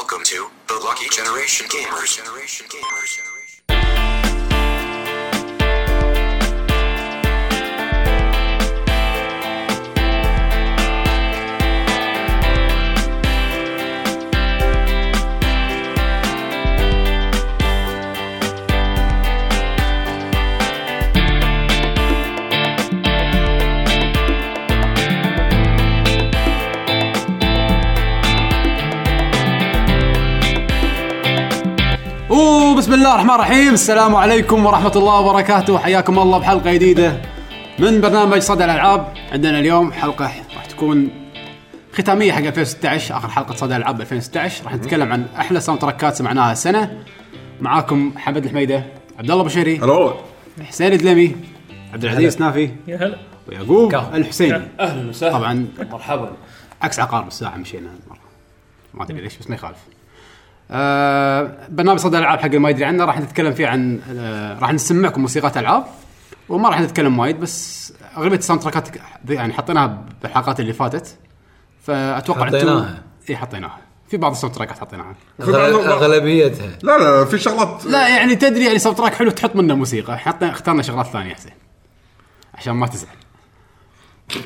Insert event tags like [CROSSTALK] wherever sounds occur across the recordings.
Welcome to the Lucky Generation Gamers. وبسم الله الرحمن الرحيم. السلام عليكم ورحمة الله وبركاته. حياكم الله بحلقة جديدة من برنامج صدى الألعاب. عندنا اليوم حلقة راح تكون ختامية حق 2016 آخر حلقة صدى الألعاب 2016 راح نتكلم عن أحلى soundtrack ات سمعناها السنة. معاكم حمد الحميدة عبد الله بشيري. هلو حسين الدلمي عبد العزيز نافي. يا هلا. ويعقوب الحسيني أهلا وسهلا. طبعا. مرحبا. عكس عقارب الساعة مشينا هالمرة ما أدري ليش بس ما يخالف. آه برنامج صدى الألعاب حق اللي ما يدري عنه راح نتكلم فيه عن آه راح نسمعكم موسيقات ألعاب وما راح نتكلم وايد بس أغلبية ال soundtrack ات يعني حطيناها بالحلقات اللي فاتت فأتوقع حطيناها. إي حطيناها. في بعض ال soundtrack ات حطيناها أغلبيتها. لا لا في شغلات لا يعني تدري يعني soundtrack حلو تحط منه موسيقى حطينا اخترنا شغلات ثانية حسين. عشان ما تزعل.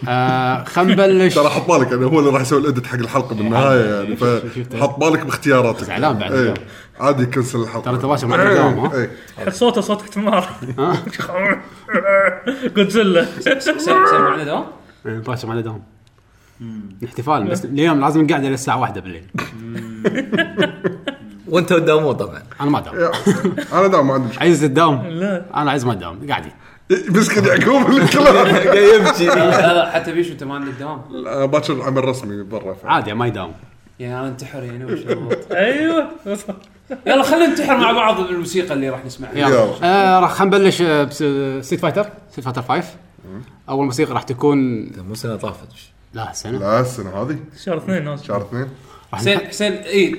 آه خلينا [LAUGHS] نبلش. ترى حط بالك يعني هو اللي راح يسوي الادت حق الحلقة بالنهاية يعني فحط بالك باختياراتك. زعلان بعد. إيه. عادي يكنسل الحلقة. ترى تباشر مع الدوام ها صوته صوت حمار جودزيلا سمعنا دوام؟ إيه، باشا معنا دوام. احتفال بس اليوم لازم نقعد إلى الساعة واحدة بالليل. [LAUGHS] وأنت تداومون طبعا. أنا ما اداوم أنا دام ما عندي مشكلة. عايز تداوم لا. أنا عايز ما اداوم قاعدين مسكين يعقوب الكلام. [LAUGHS] قاعد يبكي. لا لا حتى بيشو انت ما عندك دوام. باكر عمل رسمي برا ف- عادي ما يداوم. يعني أنا انتحر يعني وش الوضع؟ أيوه. يلا خلينا ننتحر مع بعض بالموسيقى اللي راح نسمعها. يلا. آه راح خلينا نبلش آه، بس ستريت فايتر ستريت فايتر 5 أول موسيقى راح تكون مو سنة طافت لا سنة. لا السنة هذه. شهر اثنين ناس شهر اثنين. راح حسين حسين اي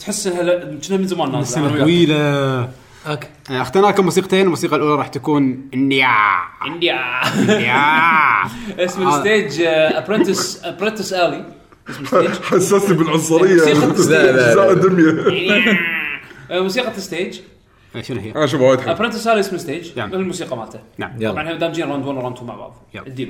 تحس إنها لا- كنا من زمان نازل سنة أنا وياك. طويلة. أوكي. آه، اخترنا لكم موسيقتين الموسيقى الأولى راح تكون نيا إنديا. نيا [LAUGHS] اسم الستيج ابرنتس ابرنتس الي اسم الستيج. حسسني بالعنصرية. [LAUGHS] موسيقى [LAUGHS] لا، لا. دميه آه، موسيقى الستيج. آه، شنو هي؟ أنا اشوفها وايد حلو ابرنتس الي اسم الستيج. نعم. الموسيقى مالته. نعم. طبعا إحنا دامجين راوند 1 وراوند 2 مع بعض. يلا.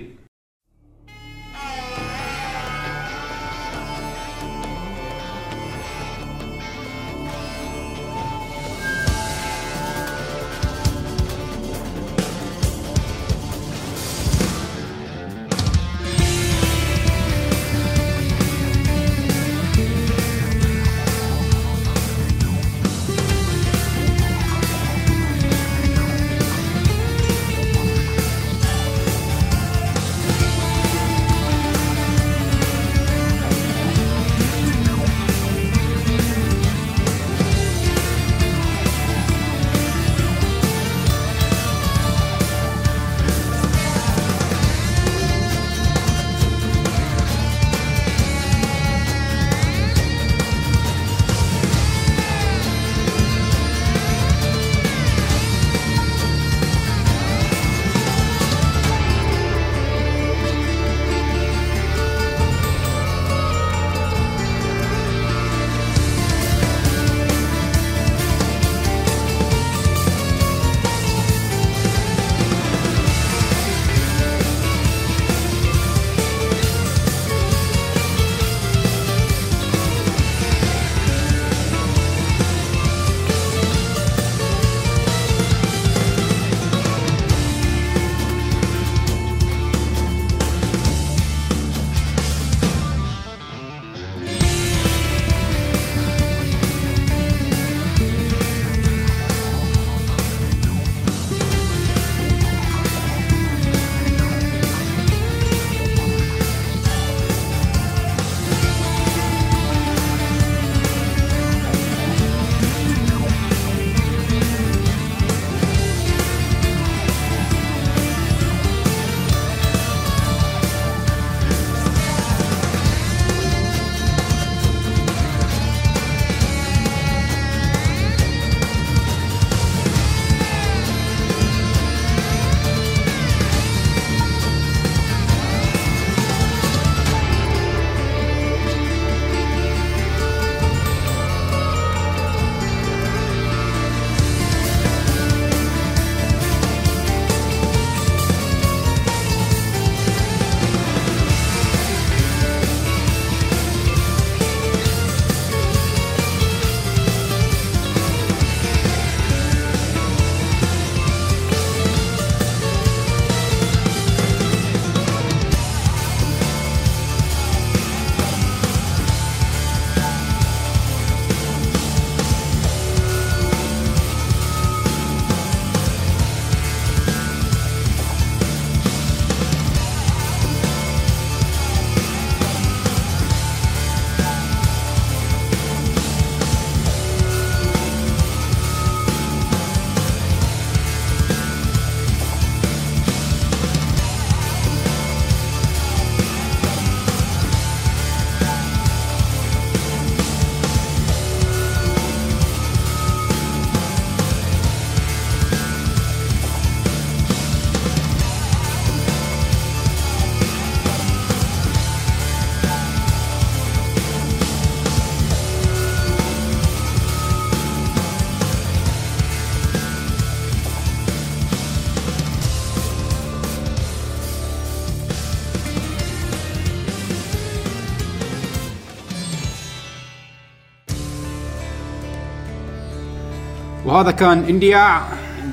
وهذا كان إنديا.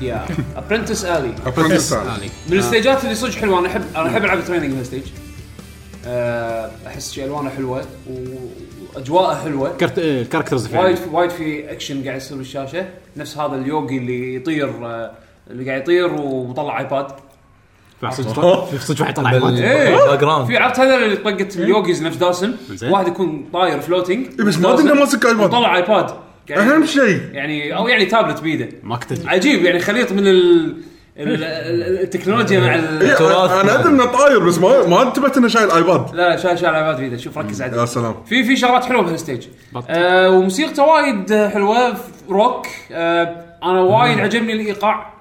يا ابرنتس الي ابرنتس الي من الستيجات اللي صدق حلوة. أنا احب أنا أحب ألعب تريننج هالستيج أه، أحس شي ألوانه حلوة واجواءه حلوة. كرت آه، الكاركترز وايد فعلا وايد في اكشن قاعد يصير بالشاشة. نفس هذا اليوغي اللي يطير آه، اللي قاعد يطير ومطلع ايباد في صدق صدق واحد طلع. إيه. جراوند في عرفت هذا اللي طقت اليوغيز نفس داسم. واحد يكون طاير فلوتنج إيه، بس ما ادري إنه ماسك ايباد وطلع ايباد يعني أهم شيء. يعني أو يعني تابلت بيده. ما أدري. عجيب يعني خليط من ال ال- ال- التكنولوجيا مع ال- إيه،. أنا أدري إنه طاير بس ما ما انتبهت إنه شايل iPad لا لا شايل شايل iPad بيده. شوف ركز يا عليه. سلام. في في شغلات حلوة بهال stage. آه وموسيقته وايد حلوة. روك. آه أنا وايد عجبني الإيقاع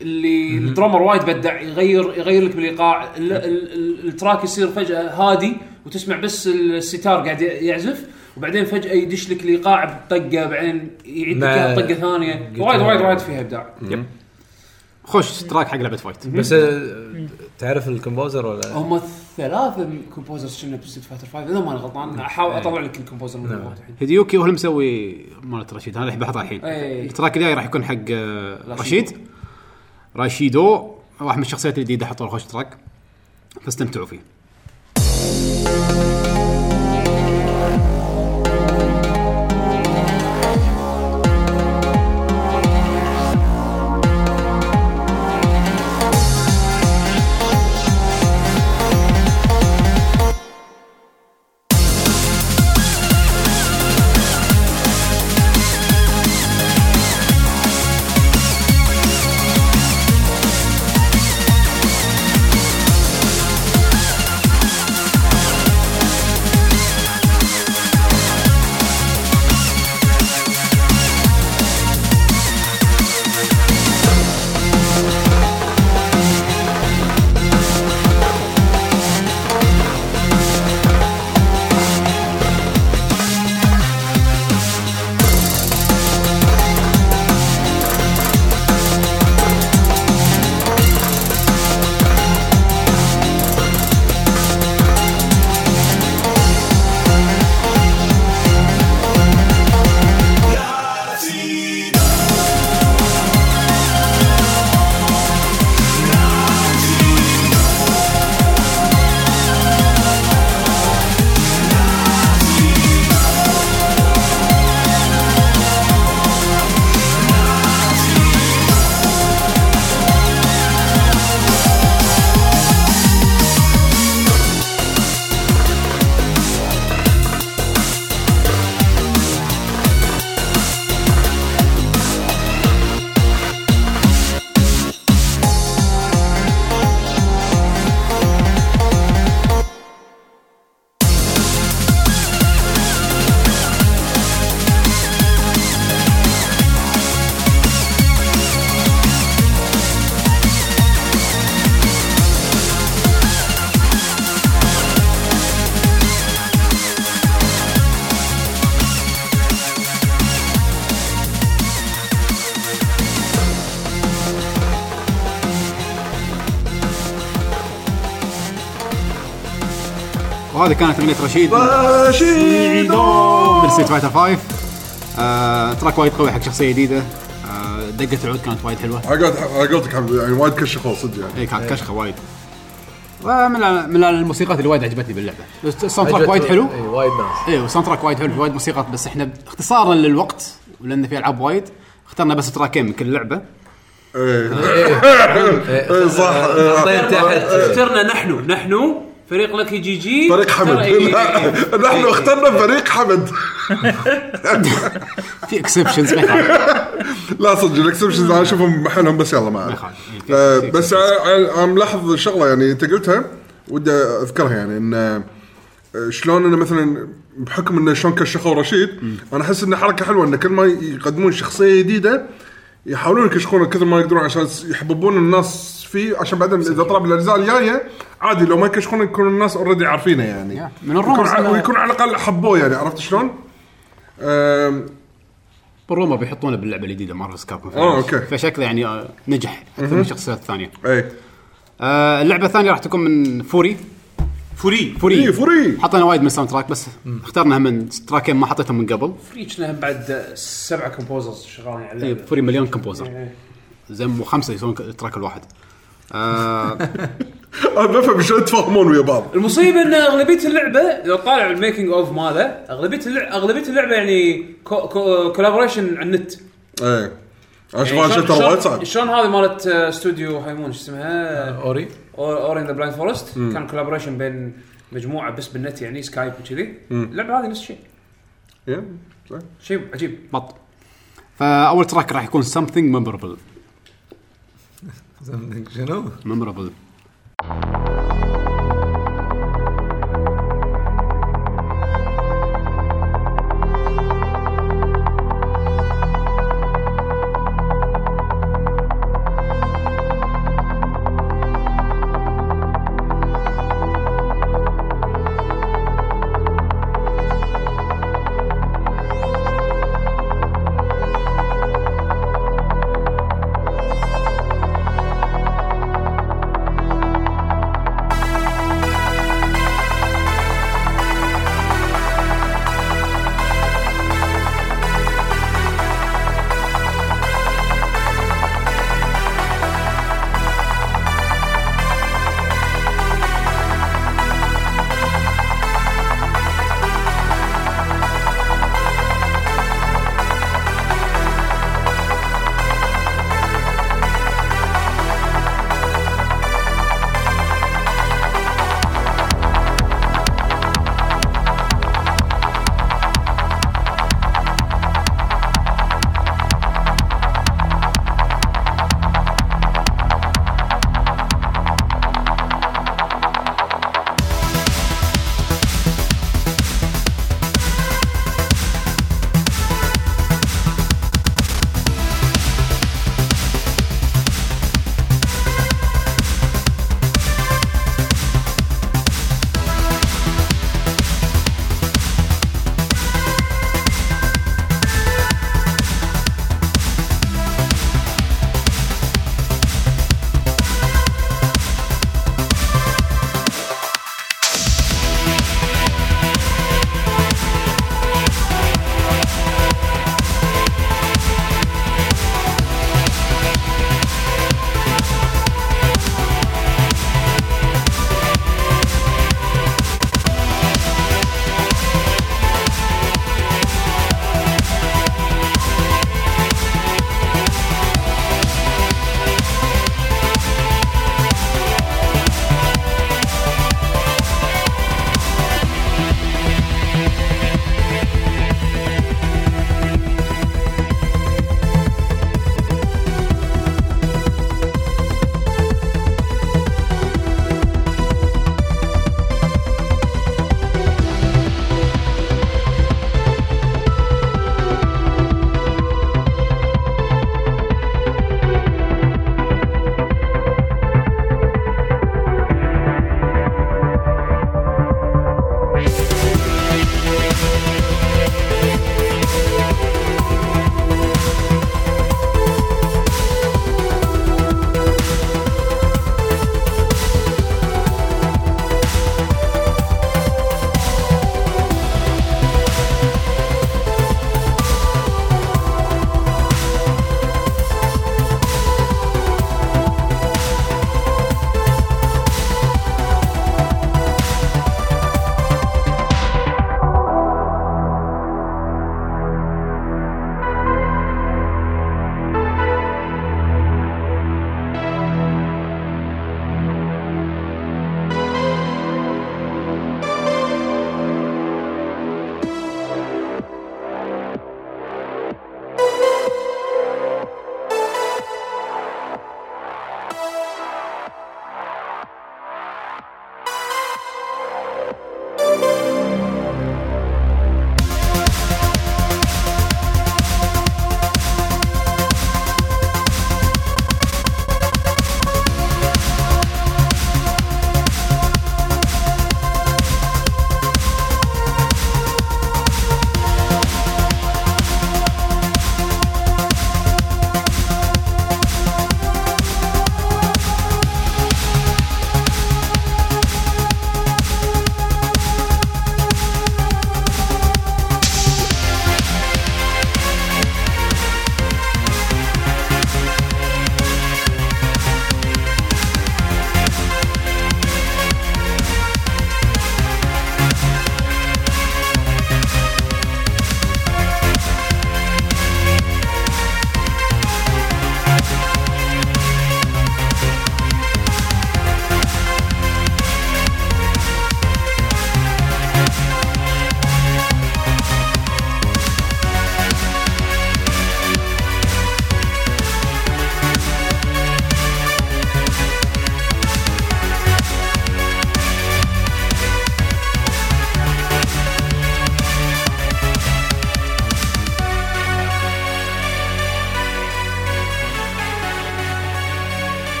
اللي ال drummer وايد بدع يغير يغير لك بالإيقاع. ال- ال- ال- ال track يصير فجأة هادي وتسمع بس السيتار قاعد يعزف. وبعدين فجأة يدش لك الايقاع بطقة بعدين يعيد لك بطقة ثانية. وايد وايد وايد فيها إبداع. خوش track حق لعبة fight. بس آه، تعرف ال composer ولا؟ هم ثلاثة composers كانوا بستريت فايتر 5 إذا ماني غلطان أحاول أطلع لك ال composer من الوقت الحين. هيديوكي هو اللي مسوي مالت رشيد أنا اللي بحطها الحين. إيه. ال track الجاي راح يكون حق آه، رشيد. راشيدو واحد من الشخصيات الجديدة حطوا له خوش تراك. فاستمتعوا فيه. وهذه كانت أغنية رشيد. من ستريت فايتر 5 آه track وايد قوي حق شخصية جديدة. آه دقة العود كانت وايد حلوة. عقلت عقلتك حبيبي، يعني وايد كشخوا صدق يعني. اي كانت كشخة وايد. ومن ال- من الموسيقات اللي وايد عجبتني باللعبة. ال soundtrack وايد حلو. اي وايد ناس. اي وال soundtrack وايد حلو في وايد موسيقات بس إحنا اختصارا للوقت ولان في ألعاب وايد اخترنا بس track ين من كل لعبة. إيه. إيه، [LAUGHS] صح. اخترنا نحن نحن فريق لكي جي جي؟ فريق حمد. إيه،. [LAUGHS] نحن اخترنا فريق حمد. [LAUGHS] في exceptions لا صدق ال exceptions أنا أشوفهم بمحلهم بس يلا ما يعني آه، بس أنا ملاحظ شغلة يعني أنت قلتها ودي أذكرها يعني إن آه، شلون إنه مثلا بحكم إنه شلون كشخوا رشيد أنا أحس إنه حركة حلوة إنه كل ما يقدمون شخصية جديدة يحاولون يكشخونه كثر ما يقدرون عشان يحببون الناس فيه عشان بعدين إذا طلع بالاجزاء الجاية عادي لو ما يكشخونه يكون الناس already عارفينه يعني. من ال rumors يكون ع- ويكون على الأقل حبوه يعني عرفت شلون؟ آم، بال rumor بيحطونه باللعبة الجديدة Marvel Cap آه، أوكي. فشكله يعني آه، نجح أكثر من الشخصيات الثانية. إيه. آه اللعبة الثانية راح تكون من Furi. فري Furi. إيه، Furi. اي حطينا وايد من ال soundtrack بس اخترنا من تراكين ما حطيتهم من قبل. فريتش لهم بعد سبعة composers شغالين اي اللعبة. Furi مليون composer إيه. زين مو خمسه يسوون ال track الواحد. آه. [LAUGHS] أنا بفهم شلون تفاهمون ويا بعض. المصيبة إن أغلبية اللعبة لو طالع ال making of ماله أغلبية اللعبه أغلبية اللعبة يعني collaboration على النت. إيه. أنا شيء شلون- ترى وايد شلون- صعب شلون هذه مالت آه، استوديو هايمون شو اسمها؟ Ori. Ori and the Blind Forest. كان collaboration بين مجموعة بس بالنت يعني سكايب وكذي. اللعبة هذه نفس الشيء. شيء عجيب. بط. فأول تراك راح يكون something memorable. شنو؟ memorable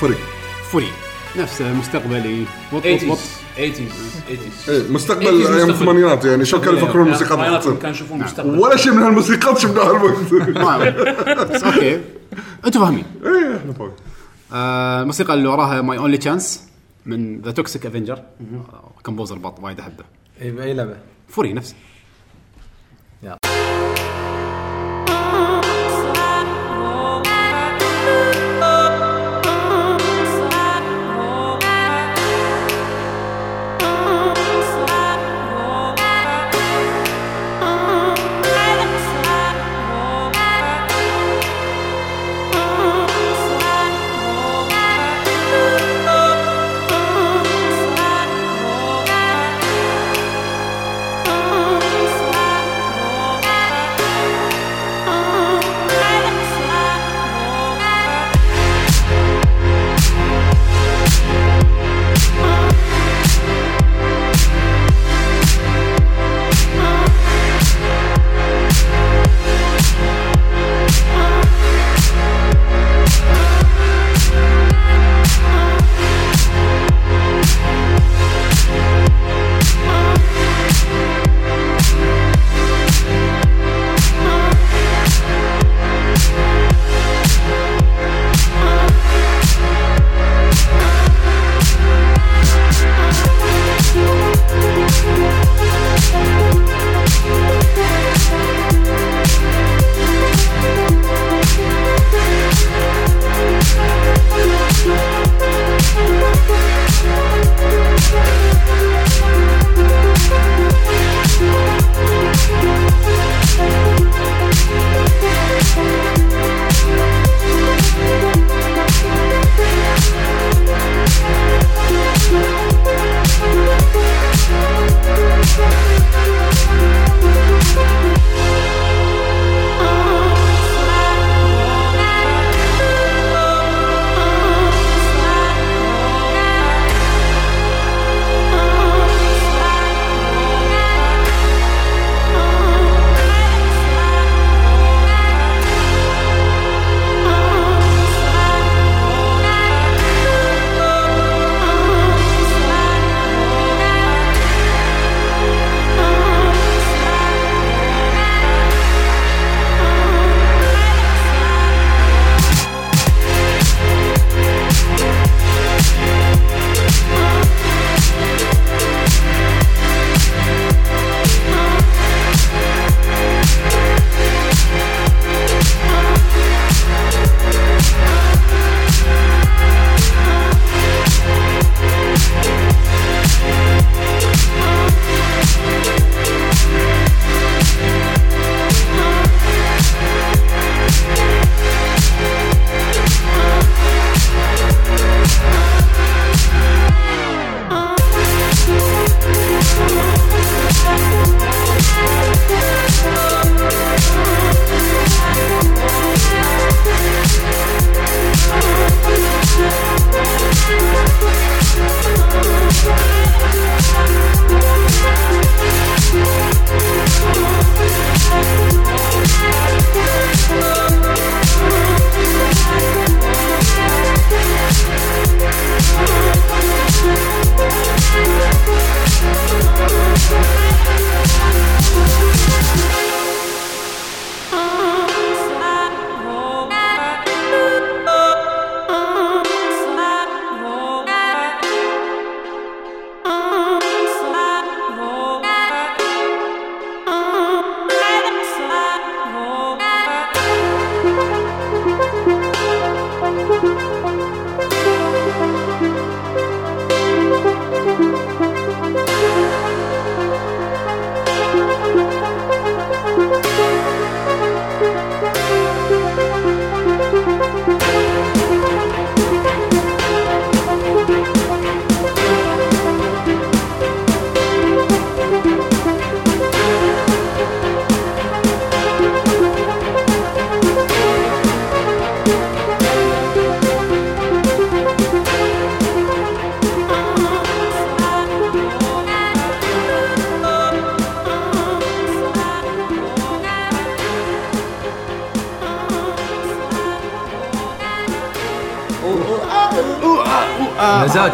فري Furi نفس مستقبلي. وط وط 80 وط 80 80 إيه مستقبل 80s أيام. الثمانينات يعني شلون كانوا يفكرون الموسيقى؟ الثمانينات تصير. كانوا يشوفون مستقبل. ولا شيء من هالموسيقات شفناها الوقت أوكي. أنتم فاهمين. إيه إحنا فاهم آه، الموسيقى اللي وراها My Only Chance من The Toxic Avenger composer بط وايد أحبه. اي بأي لعبة؟ Furi نفسه.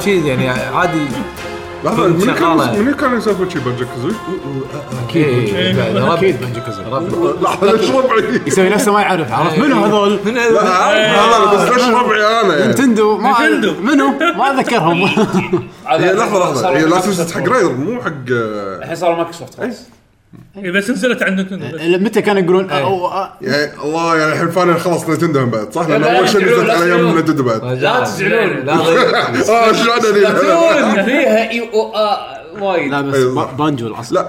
شيء يعني عادي. لحظه من كان. من كان يسولف شي كازوي؟ أكيد. أكيد بنجو كازوي لحظه ليش ربعي؟ يسوي نفسه ما يعرف عرفت؟ منو هذول؟ من لا هذا بس ليش ربعي أنا يعني؟ نتندو ما. منو؟ ما اتذكرهم [LAUGHS] هي لحظة لحظة. صار هي مايكروسوفت لايسنس حق. رايدر مو حق آه، الحين صار مايكروسوفت خلاص. إيه، بس. نزلت عندك متى كانوا يقولون يعني الله يعني الحين فانا خلص نتندو بعد صح؟ لأن لا، أول شيء نزلت لا على تزعلون. نتندو بعد. لا تزعلون. [LAUGHS] آه شو عندنا سبلاتون فيها إي أو آ وايد. لا بس أيوة. با- بانجو الأصل. لا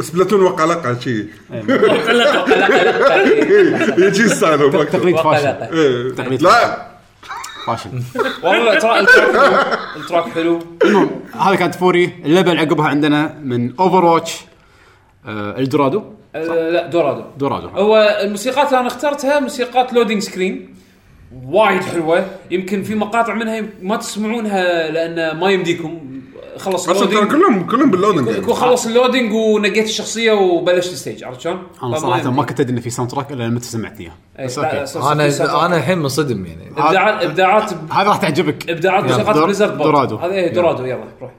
سبلاتون وقع لقع شي. قلق قلق قلق يجي ستايل. تقليد فاشل. إيه. تقليد لا. فاشل. والله ترى التراك حلو. المهم هذه كانت فوري. اللعبة اللي عقبها عندنا من اوفر واتش الدورادو؟ آه، لا دورادو. دورادو. هو الموسيقات اللي أنا اخترتها موسيقات لودينج سكرين وايد حلوة. يمكن في مقاطع منها ما تسمعونها لأن ما يمديكم. خلص أصلا ترى ال loading كلهم كلهم بال loading يكون يعني. خلص ال loading ونقيت الشخصية وبلشت ال stage عرفت شلون؟ أنا صراحة ما. كنت أدري انه في soundtrack إلا لما سمعت إياه. إيه، بس أوكي. أنا أنا الحين منصدم يعني. ابداعات ابداعات هذا راح تعجبك. إبداعات موسيقات Blizzard. Dorado. هذا إيه Dorado يلا روح.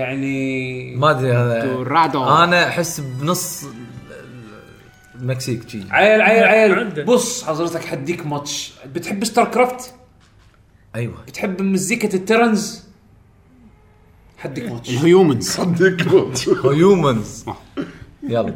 يعني ما أدري هذا. Dorado. أنا أحس بنص المكسيك شي. عيل عيل عيل. بص حضرتك حديك ماتش. بتحب StarCraft؟ أيوه. بتحب مزيكة ال Terrans؟ حديك match. ال humans. صدق [LAUGHS] humans. يلا.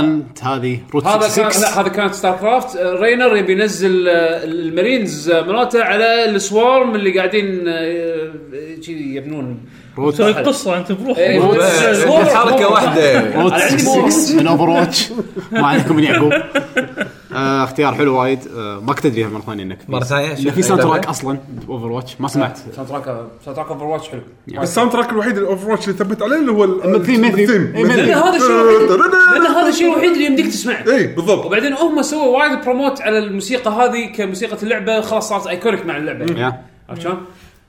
كانت هذه روت هذا كان 66 لا هذا كانت ستار كرافت رينر يبي ينزل آه، المارينز آه، مالته على السوارم اللي قاعدين آه، كذي يبنون. روت تسوي قصة أنت بروح إيه، حركة واحدة. روت أنا عندي مو- 66 من اوفر واتش ما عليكم من يعقوب. آه اختيار حلو وايد آه ما كنت أدري مره ثانية إنك مرة ثانية؟ إن في ساوند لعبة؟ تراك أصلا اوفر واتش ما سمعت ساوند تراك ساوند تراك اوفر واتش حلو الساوند تراك الوحيد الاوفر واتش اللي ثبت عليه اللي هو ال- الثيم- الثيم. إيه، لأن هذا الشيء الوحيد لأن هذا الشيء الوحيد اللي يمديك تسمعه اي بالضبط وبعدين هم سووا وايد promote على الموسيقى هذه كموسيقى اللعبه خلاص صارت iconic مع اللعبه يا عرفت شلون؟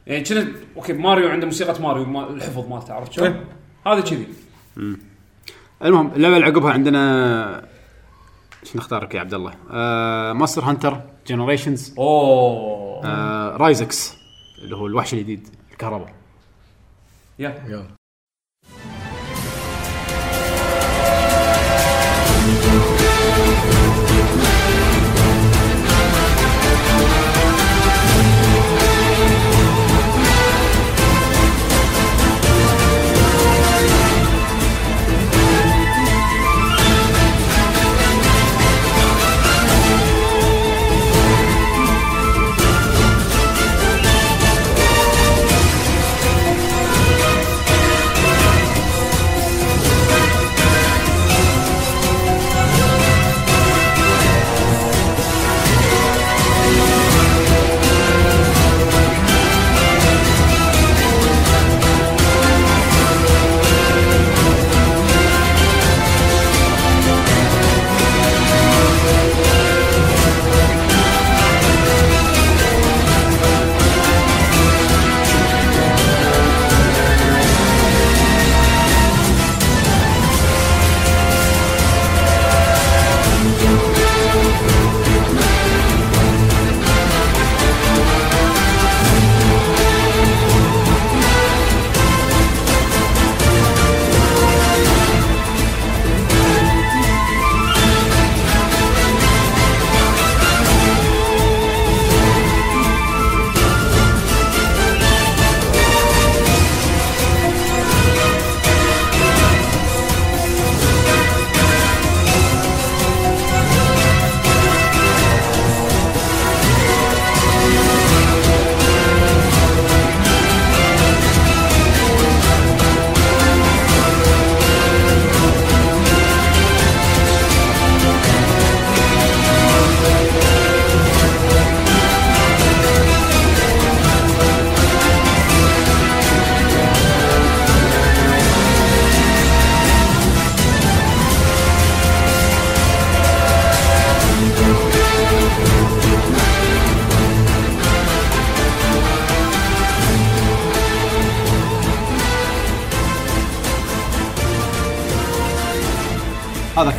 يعني كنا أوكي ماريو عنده موسيقى ماريو ما- الحفظ مالته عرفت شلون؟ إيه. هذا كذي المهم اللعبه اللي عقبها عندنا نختارك يا عبد الله؟ آه Monster Hunter Generations أوه آه Raizex اللي هو الوحش الجديد الكهرباء يا يلا.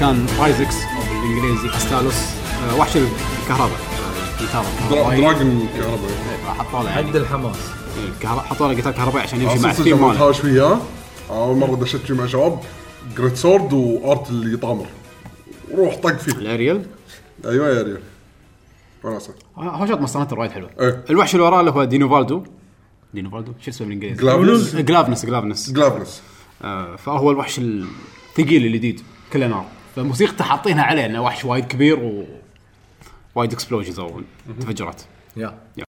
كان Raizex أو بالانجليزي Astalos آه وحش الكهرباء آه، الجيتار dragon كهرباء. إيه، حطوا له حد يعني الحماس الكهرباء حطوا له جيتار كهربائي عشان يمشي مع أصلا الثيم ماله. هاوش وياه أول مرة دشيت فيه مع شباب great sword وآرت اللي يطامر روح طق فيه. الاريال أيوه يا ريال. وناسه هوشات Monster Hunter وايد حلوة إيه. الوحش اللي وراه اللي هو Dinovaldo Dinovaldo شو اسمه بالإنجليزي؟ Glavenus. Glavenus Glavenus. Glavenus. آه فهو الوحش الثقيل الجديد كله نار فموسيقته حاطينها عليه انه وحش وايد كبير و وايد اكسبلوجنز أو تفجرات. يا.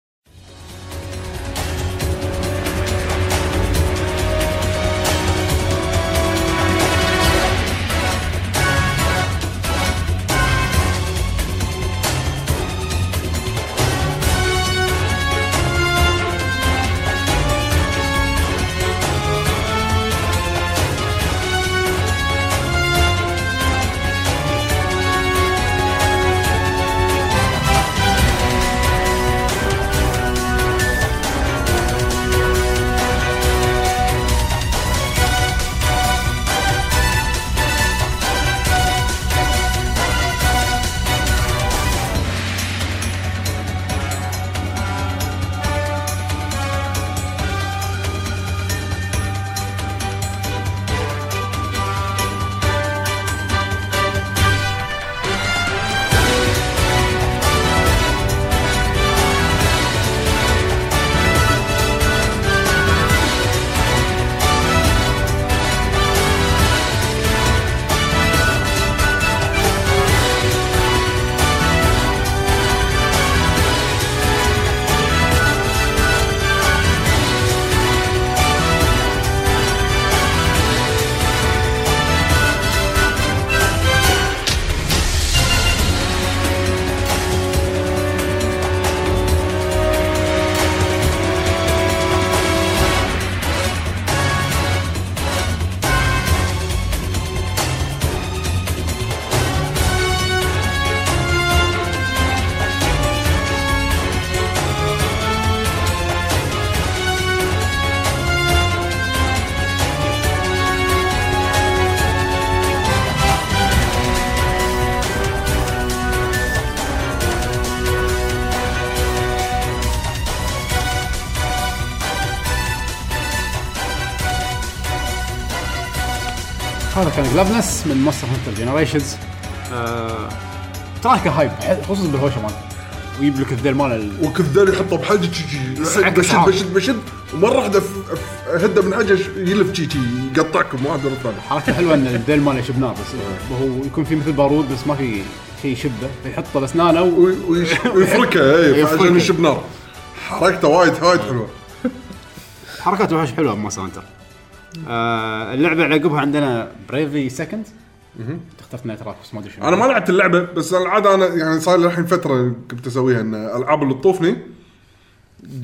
Glavenus من Monster Hunter Generations track hype خصوصا بالهوشة مالته. ويجيب لك الذيل ماله ال- وكذا يحطه بحلجه شي شي عكس بشد. بشد بشد ومرة واحدة هده من حاجة يلف شي شي يقطعكم واحد ورا الثاني حركته حلوة إن الذيل ماله يشب نار بس هو يكون في مثل بارود بس ما في شيء يشبه فيحطه باسنانه و... وي- ويش- ويفركها اي. [LAUGHS] عشان يشب نار. حركته وايد وايد حلوة. حركات وحش حلوة ب Monster Hunter. آه اللعبة اللي عقبها عندنا Bravely Second اخترت نايت راك بس ما ادري شنو. أنا ما لعبت اللعبة بس العادة أنا يعني صار لي الحين فترة كنت أسويها إن الالعاب اللي تطوفني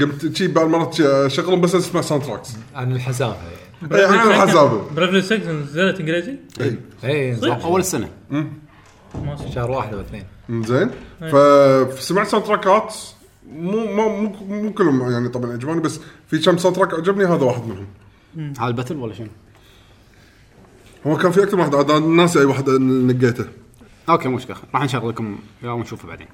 قمت شي بعض المرات أشغلهم بس أسمع soundtracks عن الحسافه اي أنا الحسافه Bravely 6 نزلت انجليزي؟ اي اي أول السنة شهر واحد أو اثنين. زين. فسمعت soundtrack ات مو مو مو, مو كلهم يعني طبعا عجبوني بس في كم soundtrack عجبني هذا واحد منهم. هذا ال battle ولا شنو؟ هو كان في أكثر من واحد عاد أنا ناسي أي واحد نقيته. okay مشكلة راح نشغل لكم ونشوفه بعدين.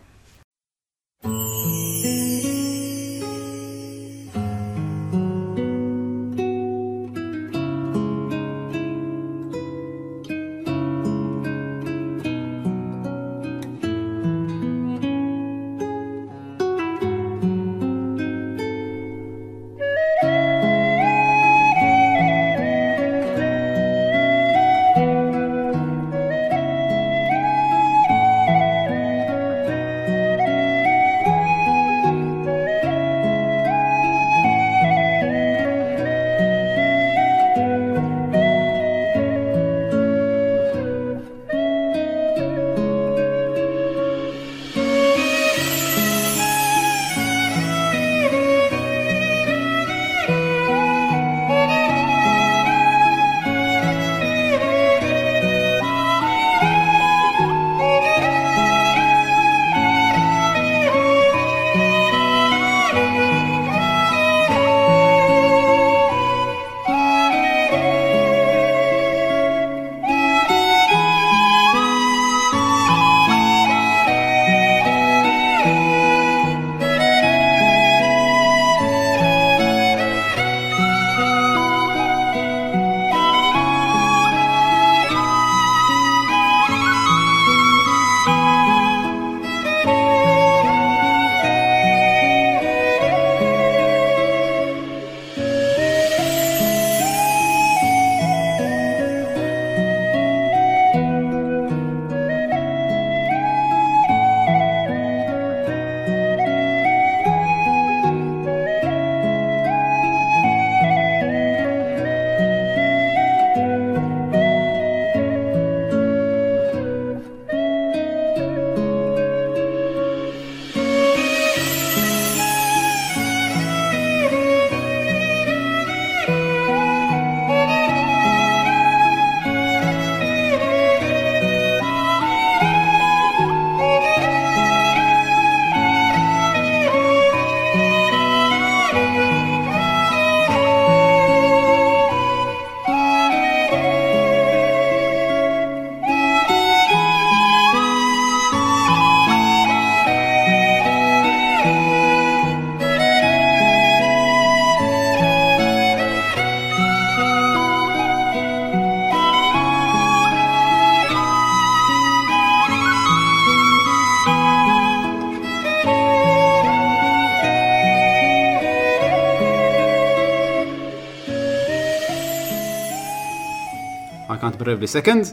Bravely Second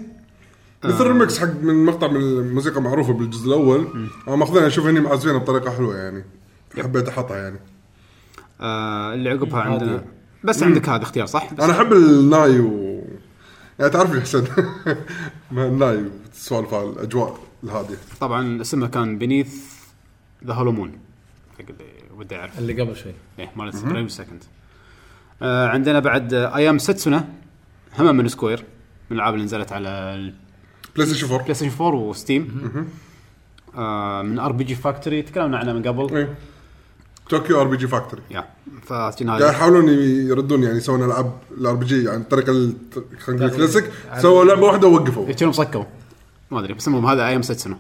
مثل ريمكس حق من مقطع من الموسيقى معروفة بالجزء الأول. أنا ماخذينها أشوف هني معزفينها بطريقة حلوة يعني. حبيت أحطها يعني. آه اللي عقبها. عندنا. بس عندك هذا اختيار صح؟ بس أنا أحب الناي و يعني تعرف لي حسين [LAUGHS] ما الناي والسوالف الأجواء الهادية. طبعا اسمها كان Beneath the Hollow Moon حق اللي وده يعرف اللي قبل شوي. إيه مالت Bravely Second آه عندنا بعد I Am Setsuna هم من Square من الألعاب اللي نزلت على PlayStation 4 Station 4 و Steam آه من RPG Factory تكلمنا عنها من قبل. إيه. Tokyo RPG Factory يا قاعد هذا يحاولون يردون يعني يسوون ألعاب ال RPG الطريقة ال- خلينا نقول كلاسيك سووا لعبة واحدة ووقفوا. كانوا مسكوا ما أدري بس المهم هذا I Am Setsuna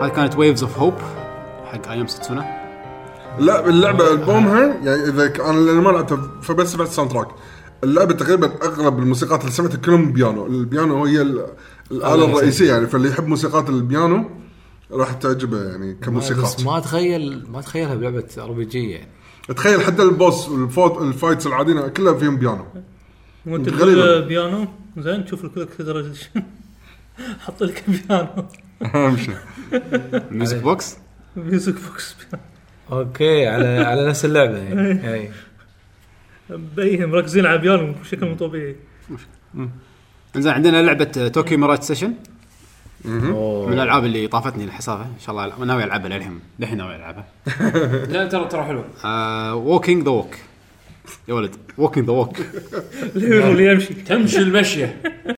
هذه كانت Waves of Hope حق I Am Setsuna لا اللعبة البومها يعني إذا أنا لأن ما لعبتها فبس سمعت ال soundtrack اللعبة تقريبا أغلب الموسيقات اللي سمعتها كلهم بيانو. البيانو هي ال- الآلة الرئيسية. يعني فاللي يحب موسيقات البيانو راح تعجبه يعني بس كموسيقات. ما اتخيل ما اتخيلها بلعبة RPG يعني. تخيل حتى ال boss وال fight ال fights العاديين كلها فيهم بيانو. وانت. تقول بيانو؟ زين تشوف الكلك درجة حط لك بيانو اهم شيء music box music box. okay على على نفس اللعبة يعني. اي بيهم مركزين على بيانو بشكل مو طبيعي. انزين عندنا لعبة Tokyo Mirage Sessions. من الألعاب اللي طافتني الحسافه إن شاء الله ناوي ألعبها للحين. للحين ناوي ألعبها. [LAUGHS] لا ترى ترى حلو walking the walk يا ولد walking the walk اللي يمشي. تمشي المشيه [LAUGHS]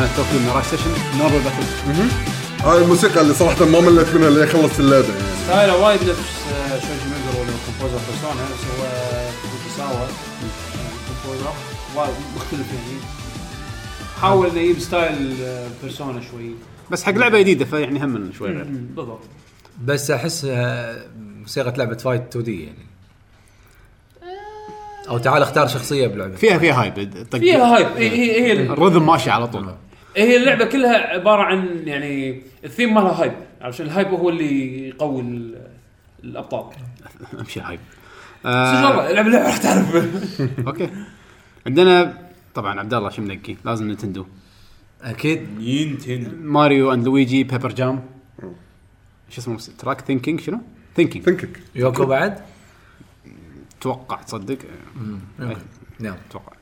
كانت Tokyo Mirage Sessions. normal battle. هاي الموسيقى اللي صراحة ما مليت منها لين خلصت اللعبه يعني. style ه وايد نفس Shoji Meguro ال composer Persona سوى Fujisawa composer وايد مختلف يعني. حاول إنه يجيب style آه، Persona شوي. بس حق لعبة جديدة فيعني هم من شوي غير. بالضبط. بس أحس آه، موسيقى لعبة fight 2D يعني. أو تعال اختار شخصية بلعبة. فيها فيها hype فيها hype هي هي هي, ال rhythm ماشي على طول. هي اللعبة كلها عبارة عن يعني الثيم مالها hype عشان ال hype هو اللي يقوي ال- الأبطال. [LAUGHS] أمشي hype بس إن شاء الله العب اللعبه راح تعرف. [LAUGHS] okay. عندنا طبعا عبد الله شو منقي لازم Nintendo أكيد. ينتن Mario and Luigi Paper Jam شو اسمه؟ track Thinking شنو؟ ثينكينج ثينكينج يوكو بعد؟ توقع تصدق؟ نعم. أتوقع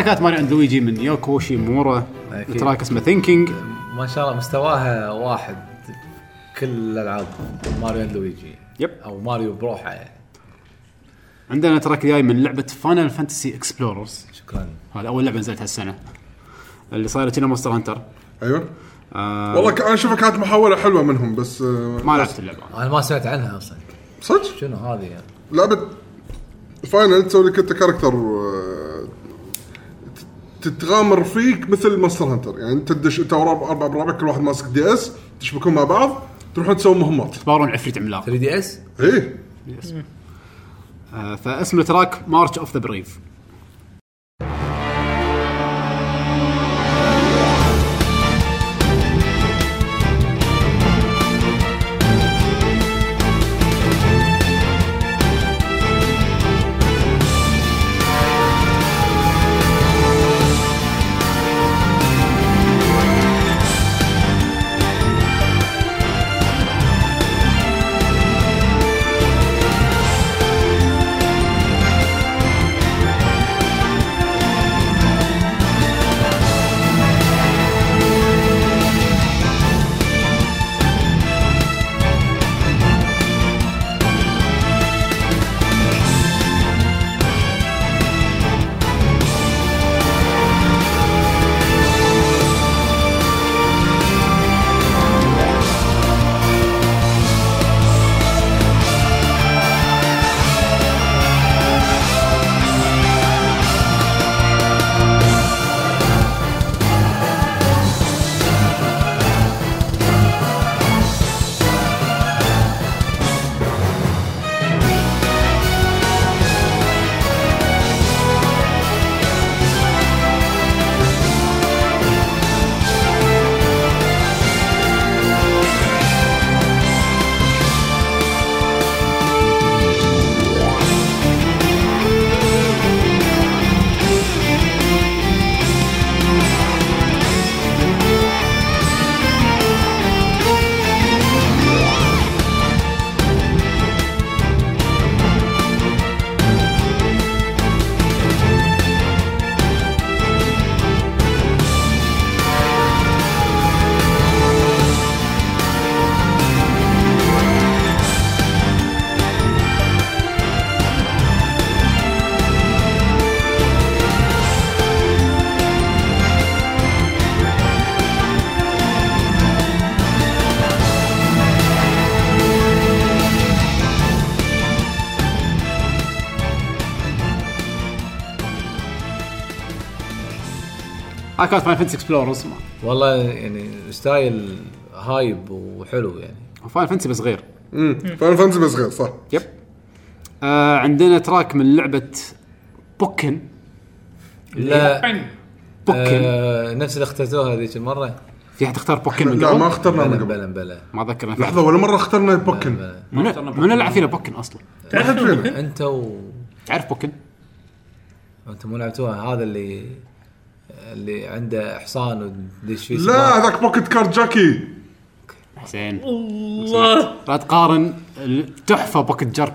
هاي كانت Mario and Luigi من Yoko Shimomura. track اسمه Thinking ما شاء الله مستواها واحد كل الألعاب Mario and Luigi. yep. أو ماريو بروحه. يعني عندنا track جاي من لعبة Final Fantasy Explorers شكرا. هذا أول لعبة نزلت هالسنة. اللي صايرة كنها Monster Hunter أيوه. آه والله أنا أشوفها كانت محاولة حلوة منهم بس آه، ما لعبت اللعبة. أنا ما سمعت عنها أصلا. صدق؟ شنو هذه؟ يعني لعبة Final تسوي لك أنت character آه، تتغامر فيك مثل Monster Hunter. يعني انت تدش انت أربع برابع كل واحد ماسك DS تشبكون مع بعض تروحون تسوون مهمات. تبارون عفريت عملاق. 3DS إيه. آه فاسم ال track March of the Brave كانت Final Fantasy Explorers والله يعني style hype وحلو يعني. Final Fantasy بس غير. امم Final Fantasy بس غير صح. yep. آه عندنا track من لعبة Pokkén لا. Pokkén آه نفس اللي اخترتوها هذيك المرة. في أحد اختار Pokkén من لا قبل؟ ما اخترنا من بلا قبل. بلا بلا. ما أتذكر. أنا لحظة ولا مرة اخترنا Pokkén منو لعب فينا Pokkén أصلا. فينا. أنت و تعرف Pokkén أنت مو لعبتوها هذا اللي اللي عنده حصان ودش فيه لا. هذاك Pocket Card Jockey. حسين الله. لا تقارن التحفه Pocket Jockey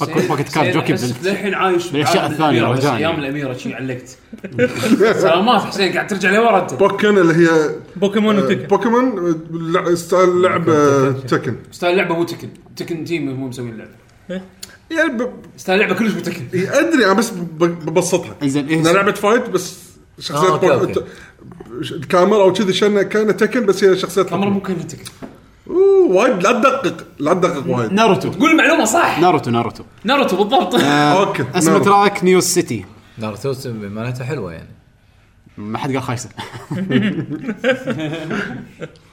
Pocket Pocket Card Jockey للحين عايش بس رجعني. أيام الأميرة شي علقت. [LAUGHS] سلامات حسين قاعد ترجع لورا أنت. Pokkén اللي هي Pokémon و Tekken. Pokémon لع- style لعب آه، Tekken. style اللعبه مو Tekken. Tekken team مو مسوي اللعبه يعني ب- style اللعبه كلش مو Tekken. أدري أنا بس ب- ببسطها. إيه إنها لعبة fight بس شخصيات آه، okay، okay. الكاميرا أو كذي شنه كانه Tekken بس هي شخصيات كاميرا مو بوكيمون. كان Tekken. أوه وايد لا تدقق لا تدقق وايد. ناروتو. قول المعلومه صح. Naruto Naruto. Naruto بالضبط. okay [LAUGHS] اسمه نعم. track Neos City. Naruto معناتها حلوة يعني. ما حد قال خايسة. [LAUGHS] [LAUGHS]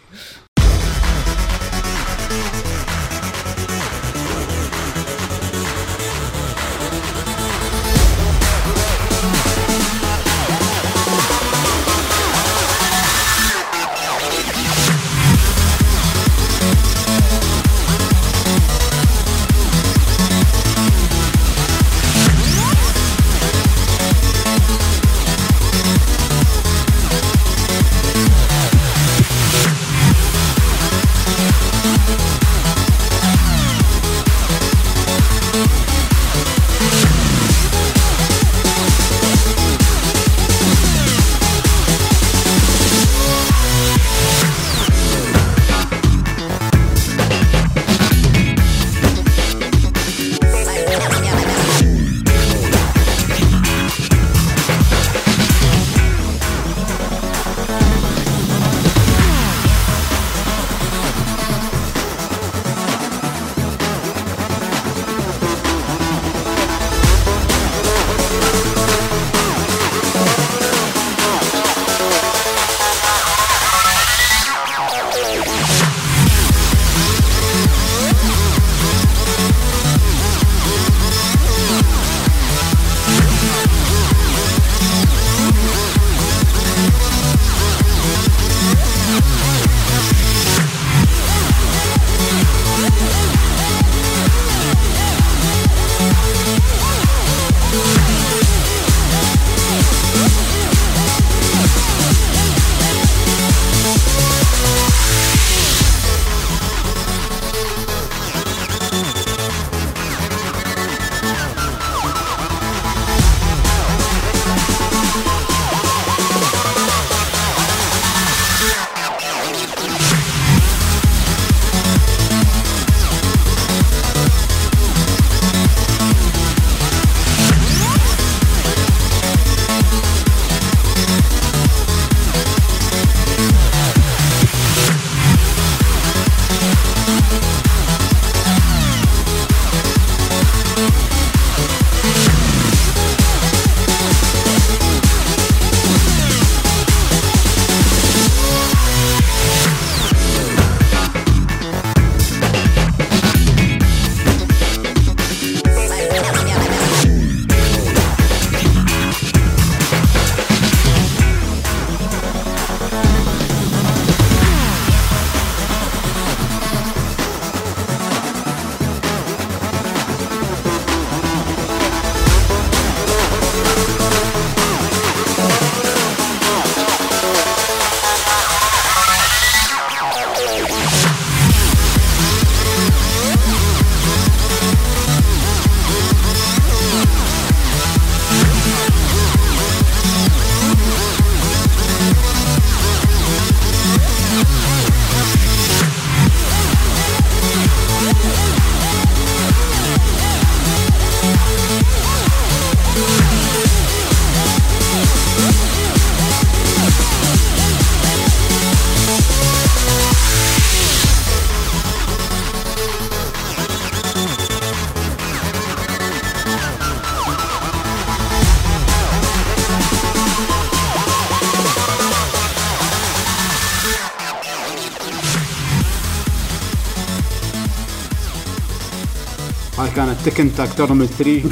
كانت Tekken Tag Tournament 3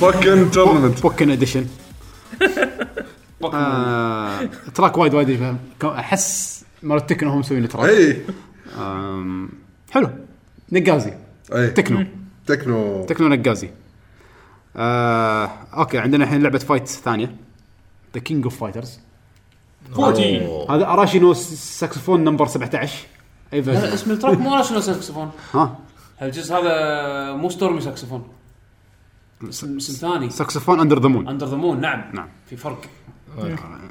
Pokkén Tournament Pokkén edition track وايد وايد أحس مال Tekken هم مسوين track إي. حلو. نقازي. techno. techno. techno نقازي. آه، okay عندنا الحين لعبة fight ثانية. The King of Fighters 14 هذا Arashi no Saxophone number 17 اي فيرجن اسم التراك مو ناشونال ساكسفون ها؟ الجزء هذا مو ستورمي ساكسفون اسم اسم ثاني ساكسفون اندر ذا مون اندر ذا مون نعم نعم. في فرق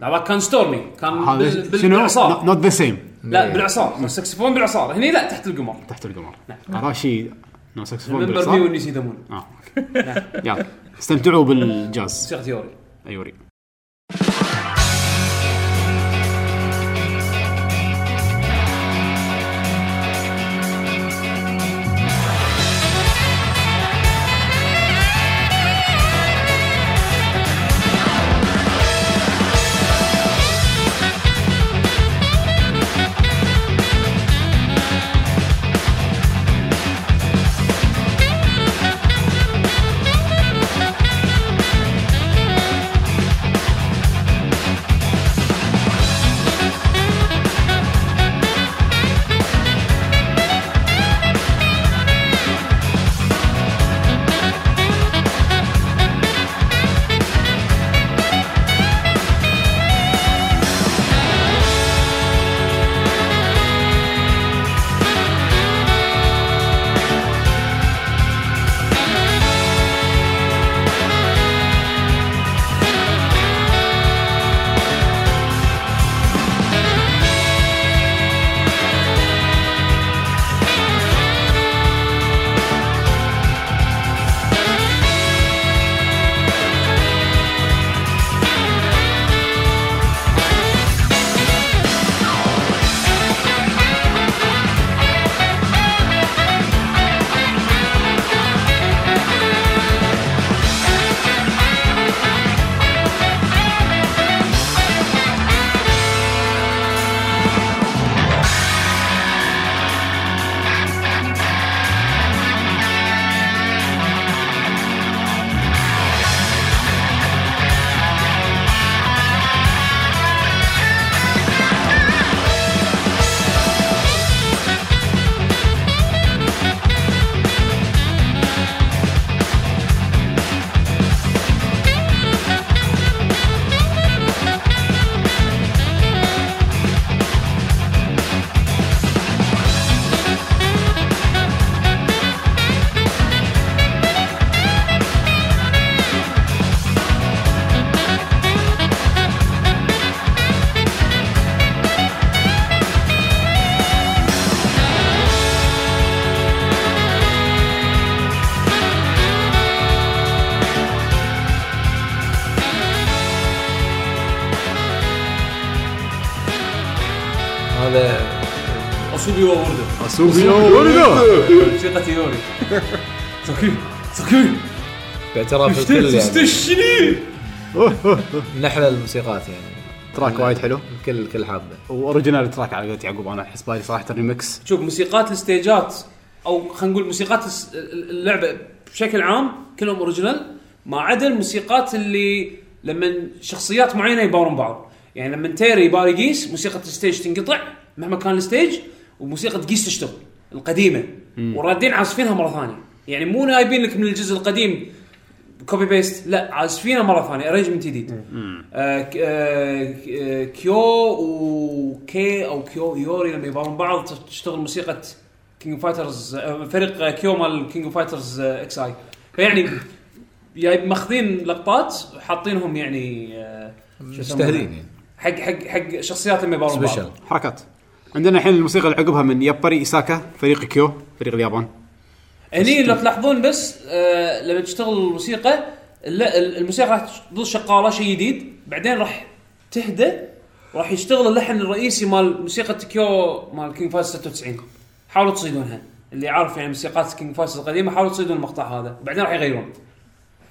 لا هذاك كان ستورمي كان بال- هذا بال- شنو بالاعصار نوت ذا سيم لا بالاعصار الساكسفون بالاعصار هني لا تحت القمر. تحت القمر. أراشي. نو ساكسفون ريمبر مي سي ذا مون آه أوكي. [LAUGHS] يلا. استمتعوا بالجاز. موسيقى ثيوري أيوري. وورد موسيقى ثيوري سكي سكي باعتراف الكل يعني. تستشني من أحلى الموسيقات يعني. track وايد حلو. الكل الكل حابه و original track على قولة يعقوب أنا أحس بالي صراحة الريمكس شوف موسيقات الستيجات أو خلينا نقول موسيقات اللعبه بشكل عام كلهم original ما عدا الموسيقات اللي لما شخصيات معينة يبارون بعض. يعني لما تيري يباري قيس موسيقى ال stage تنقطع مهما كان ال stage وموسيقى قيس تشتغل القديمة. ورادين عازفينها مرة ثانية. يعني مو نايبين لك من الجزء القديم copy paste لا عازفينها مرة ثانية arrangement جديد. آه آه آه كيو وكي أو كيو يوري لما يبارون بعض تشتغل موسيقى King Fighters فريق آه، كيو مال King Fighters XIV عني جايب ماخذين لقطات حاطينهم يعني؟ مجتهدين يعني. حق حق حق شخصيات لما يبارون بعض. special حركات. عندنا الحين الموسيقى اللي عقبها من ياباري إيساكا فريق كيو فريق اليابان. هني لو تلاحظون بس آه لما تشتغل الموسيقى الموسيقى راح تظل شغالة شيء جديد بعدين راح تهدى راح يشتغل اللحن الرئيسي مال موسيقى كيو مال King Fighters 96 حاولوا تصيدونها. اللي عارف يعني موسيقات King Fighters القديمة حاولوا تصيدون المقطع هذا. وبعدين راح يغيرون.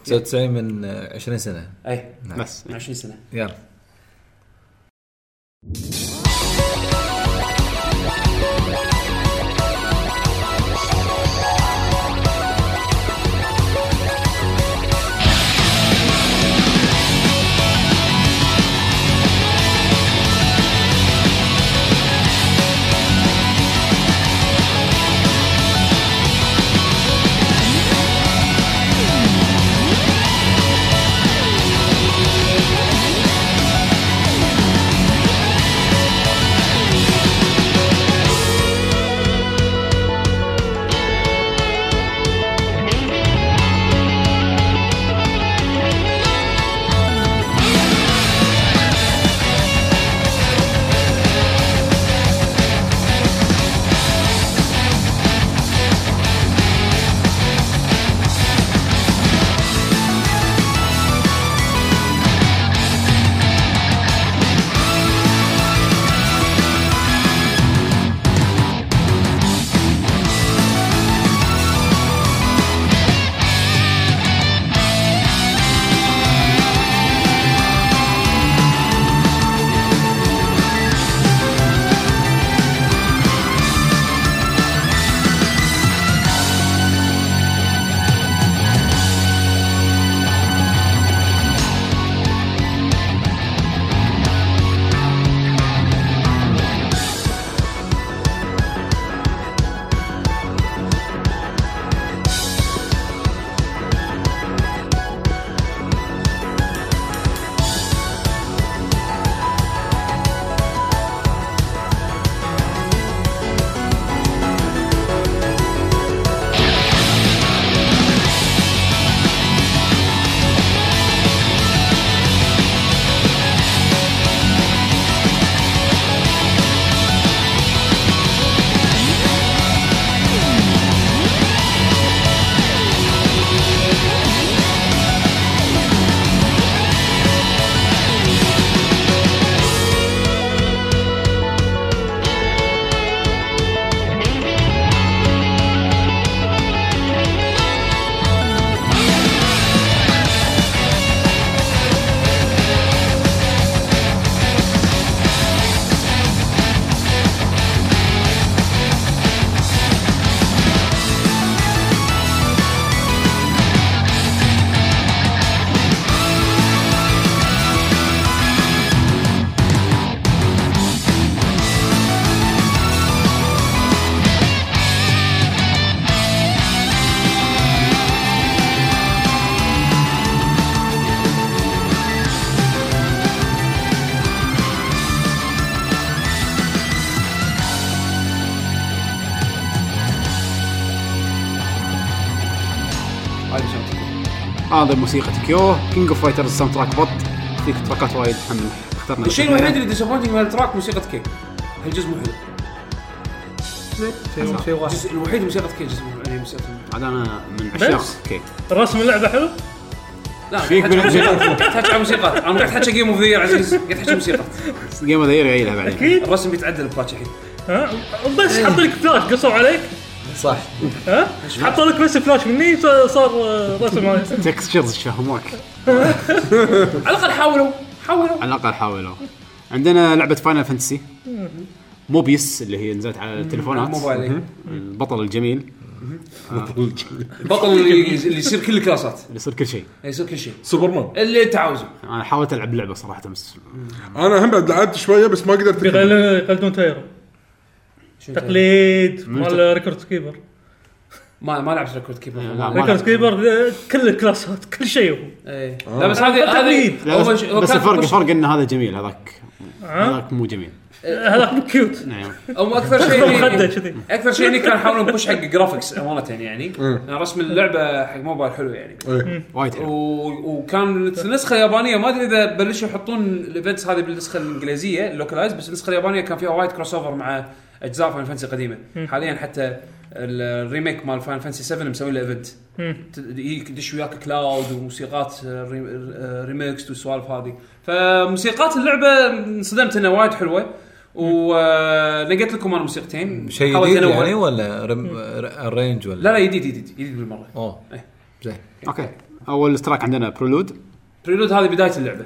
99 من آه، 20 سنة. أي. بس. من 20 سنة. يلا. هذا موسيقى كيو كينج اوف فايترز ساوند تراك بط فيك تراكات وايد محمد اخترنا الشيء الوحيد اللي ديسابوينتنج من التراك موسيقى كي هالجزء مو حلو. شيء شيء واحد. الجزء الوحيد موسيقى كي جزء مو يعني موسيقى عاد أنا من عشاق؟ كي رسم اللعبة حلو؟ لا فيك. قاعد تحكي عن موسيقى. أنا قاعد أحكي جيم اوف ذا عزيز. قاعد احكي موسيقى. جيم اوف ذا يير بعدين. أكيد. الرسم بيتعدل بباتش الحين ها؟ بس حط لك فلاش قصوا عليك. صح. ها؟ حطوا لك بس فلاش مني صار آه، رسم. textures شهموك [LAUGHS] على الأقل حاولوا حاولوا. على الأقل حاولوا. عندنا لعبة Final Fantasy Mobius اللي هي نزلت على التليفونات موبايل. البطل الجميل. البطل اللي اللي يصير كل الكلاسات. اللي يصير كل شيء. يصير كل شيء. سوبرمان. اللي انت عاوزه. أنا حاولت ألعب لعبة صراحة بس أنا هم بعد لعبت شوية بس ما قدرت يقلدون تايرو تقليد مال Record Keeper ما ما لعبت Record Keeper لا، ما Record. Keeper آه، كل الكلاسات كل شيء هو. إيه. لا بس هذه هذه بس, الفرق الفرق ان هذا جميل هذاك ها؟ هذاك مو جميل. هذاك مو cute نعم. أو أكثر شيء [LAUGHS] كذي. أكثر شيء اني كان يحاولون push حق graphics أمانة يعني. يعني رسم اللعبة حق موبايل حلو يعني. إيه. وايد. وكان النسخة اليابانية ما أدري إذا بلشوا يحطون ال events هذه بالنسخة الإنجليزية ال localize بس النسخة اليابانية كان فيها وايد crossover مع أجزاء Final Fantasy قديمة. حاليا حتى ال- ال remake مال Final Fantasy 7 مسوي له event يجيك يدش وياك كلاود وموسيقات re- remix والسوالف هذه. فموسيقات اللعبة انصدمت إنها وايد حلوة. ولقيت لكم أنا موسيقتين. شيء جديد. يعني ولا رم... ر- arrange ولا؟ لا لا جديد جديد جديد بالمرة. أوه. إيه. زين. okay. أول track عندنا prelude prelude هذه بداية اللعبة.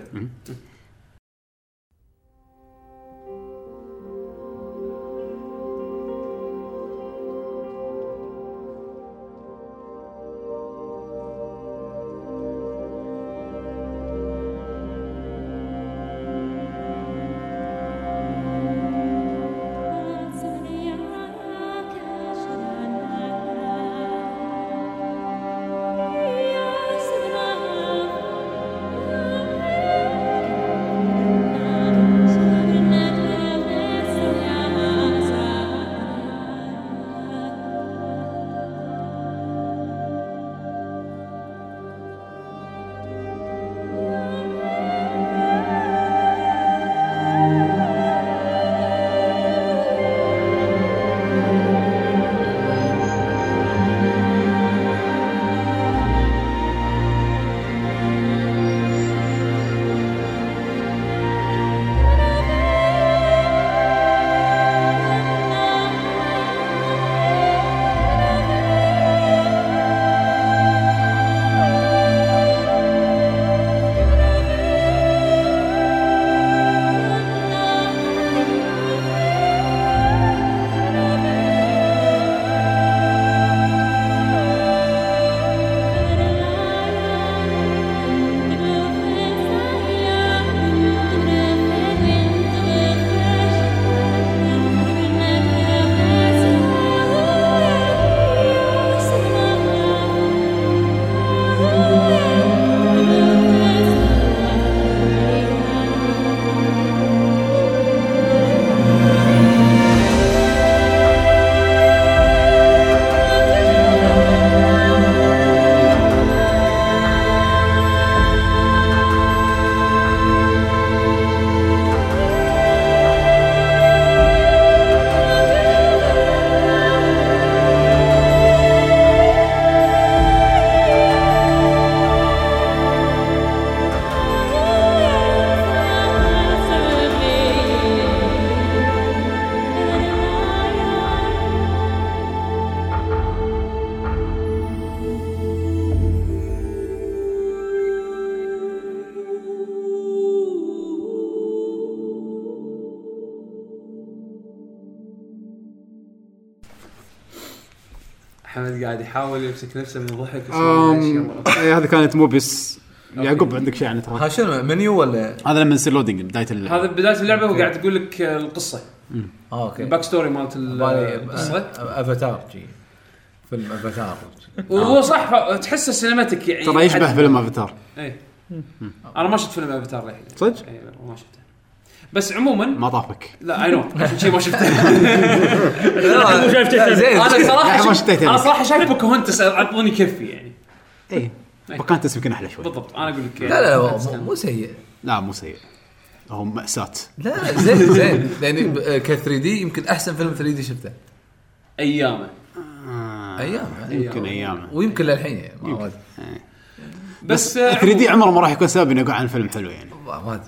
يحاول يمسك نفسه من الضحك إيه، هذا كانت Mobius يعقوب عندك شيء عن ترى. ها شنو منيو ولا؟ هذا لما يصير loading بداية ال- هذا بداية اللعبة هو قاعد يقول لك القصة. آه okay. ال backstory مالت القصة. أفاتار جي. فيلم أفاتار. وهو صح تحسه cinematic يعني. ترى يشبه حد- فيلم أفاتار. إيه. أنا ما شفت فيلم أفاتار للحين صدق؟ اي لا ما شفته. بس عموما ما طافك لا I know عشان شي ما شفته. [LAUGHS] [LAUGHS] شايف شيء ثاني. زين أنا [LAUGHS] يعني صراحة ما شفت شفتيه أنا صراحة شايف بوكهونتس أعطوني كفي يعني. اي بوكانتس يمكن أحلى شوي. بالضبط. أنا أقول لك لا لا لا مو- مو سيء. لا مو سيء. هو مأساة. لا زين زين. يعني ك 3D يمكن أحسن فيلم 3D شفته. أيامه. أيام يعني. يمكن أيام ويمكن للحين يعني ما ما ادري بس آه، 3D عمره ما راح يكون سبب إنه يقول عن فيلم حلو يعني. ما ما أدري.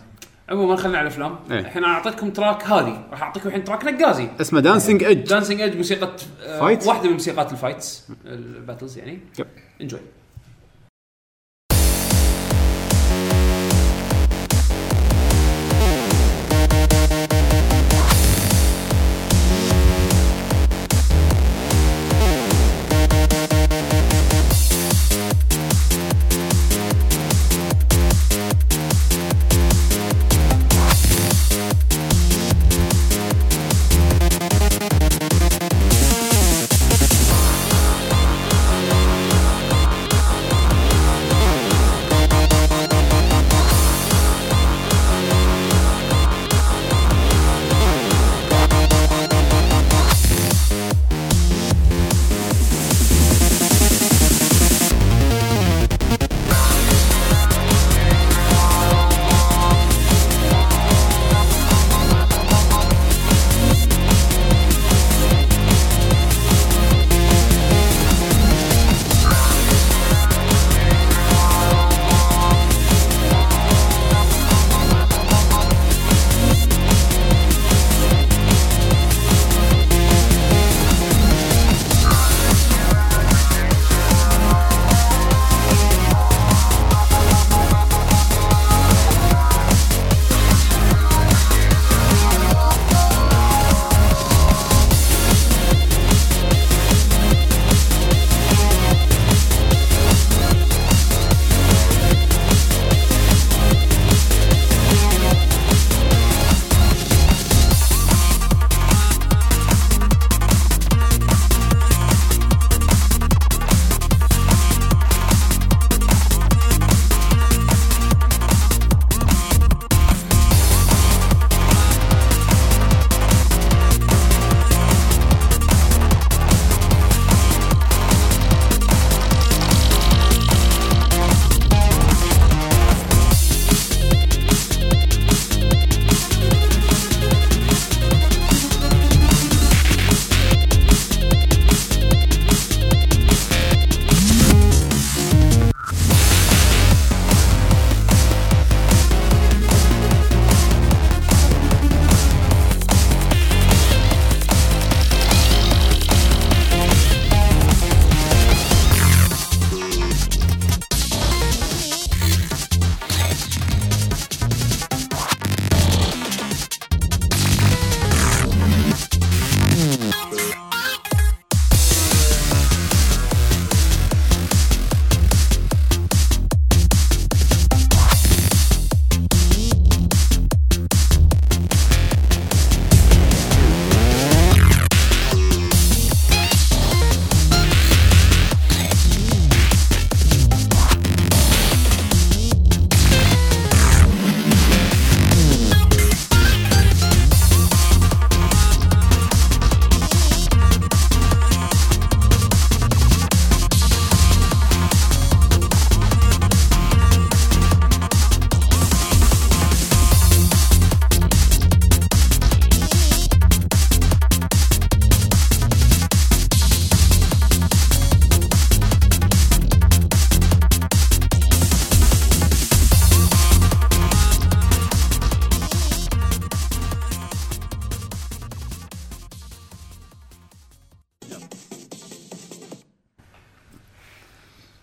عموما خلينا على الأفلام إيه. الحين أنا أعطيتكم track هذه راح اعطيكم الحين track نقازي اسمه Dancing Edge Dancing Edge موسيقى آه، fight؟ واحدة من موسيقات ال fights ال battles يعني yep. enjoy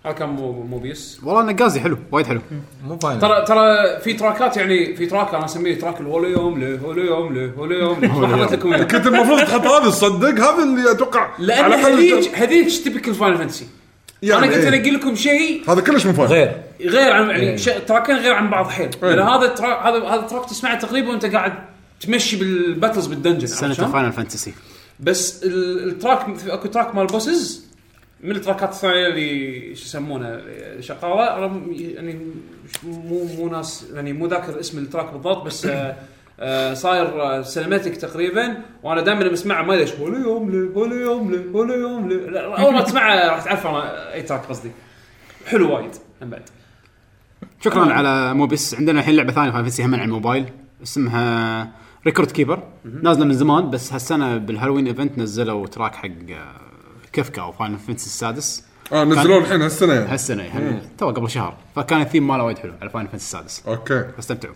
هذا كان مو موبيس والله نقازي حلو وايد حلو. مو فاينل ترى ترى في تراكات يعني في تراك أنا أسميه تراك الهولي يوم له هولي يوم له هولي يوم له. ما حطيت لكم كنت المفروض تحط هذا تصدق هذا اللي أتوقع لأن على الأقل هذيك هذيك تبكل فاينل فانتسي يعني أنا كنت إيه. انقي لكم شيء هذا كلش مو فاهم غير. غير عن إيه. يعني ش- تراكين غير عن بعض حيل. لأن هذا التراك هذا هذا التراك تسمعه تقريبا وأنت قاعد تمشي بالباتلز بالدنجن سنة عرفت شلون؟ فاينل فانتسي بس ال- التراك في أكو تراك مال بوسز من التراكات الثانية اللي شو يسمونه شغاله أنا م- يعني مو مو ناس يعني مو ذاكر اسم ال track بالضبط بس آه، آه، صاير cinematic تقريبا وأنا دائما لما أسمعه ما ليش ولا يوم ولا يوم ولا يوم أول ما تسمعه راح تعرف أي track قصدي. حلو وايد هم بعد. شكرا على Mobius عندنا الحين لعبة ثانية Fantasy هم على الموبايل اسمها Record Keeper نازلة من زمان بس هالسنة بال Halloween event نزلوا track حق آه، كفكا أو فاين فانتسي السادس؟ آه نزلوه الحين هالسنة يعني. هالسنة يعني. تو قبل شهر. فكان الثيم ماله وايد حلو على فاين فانتسي السادس. okay. فاستمتعوا.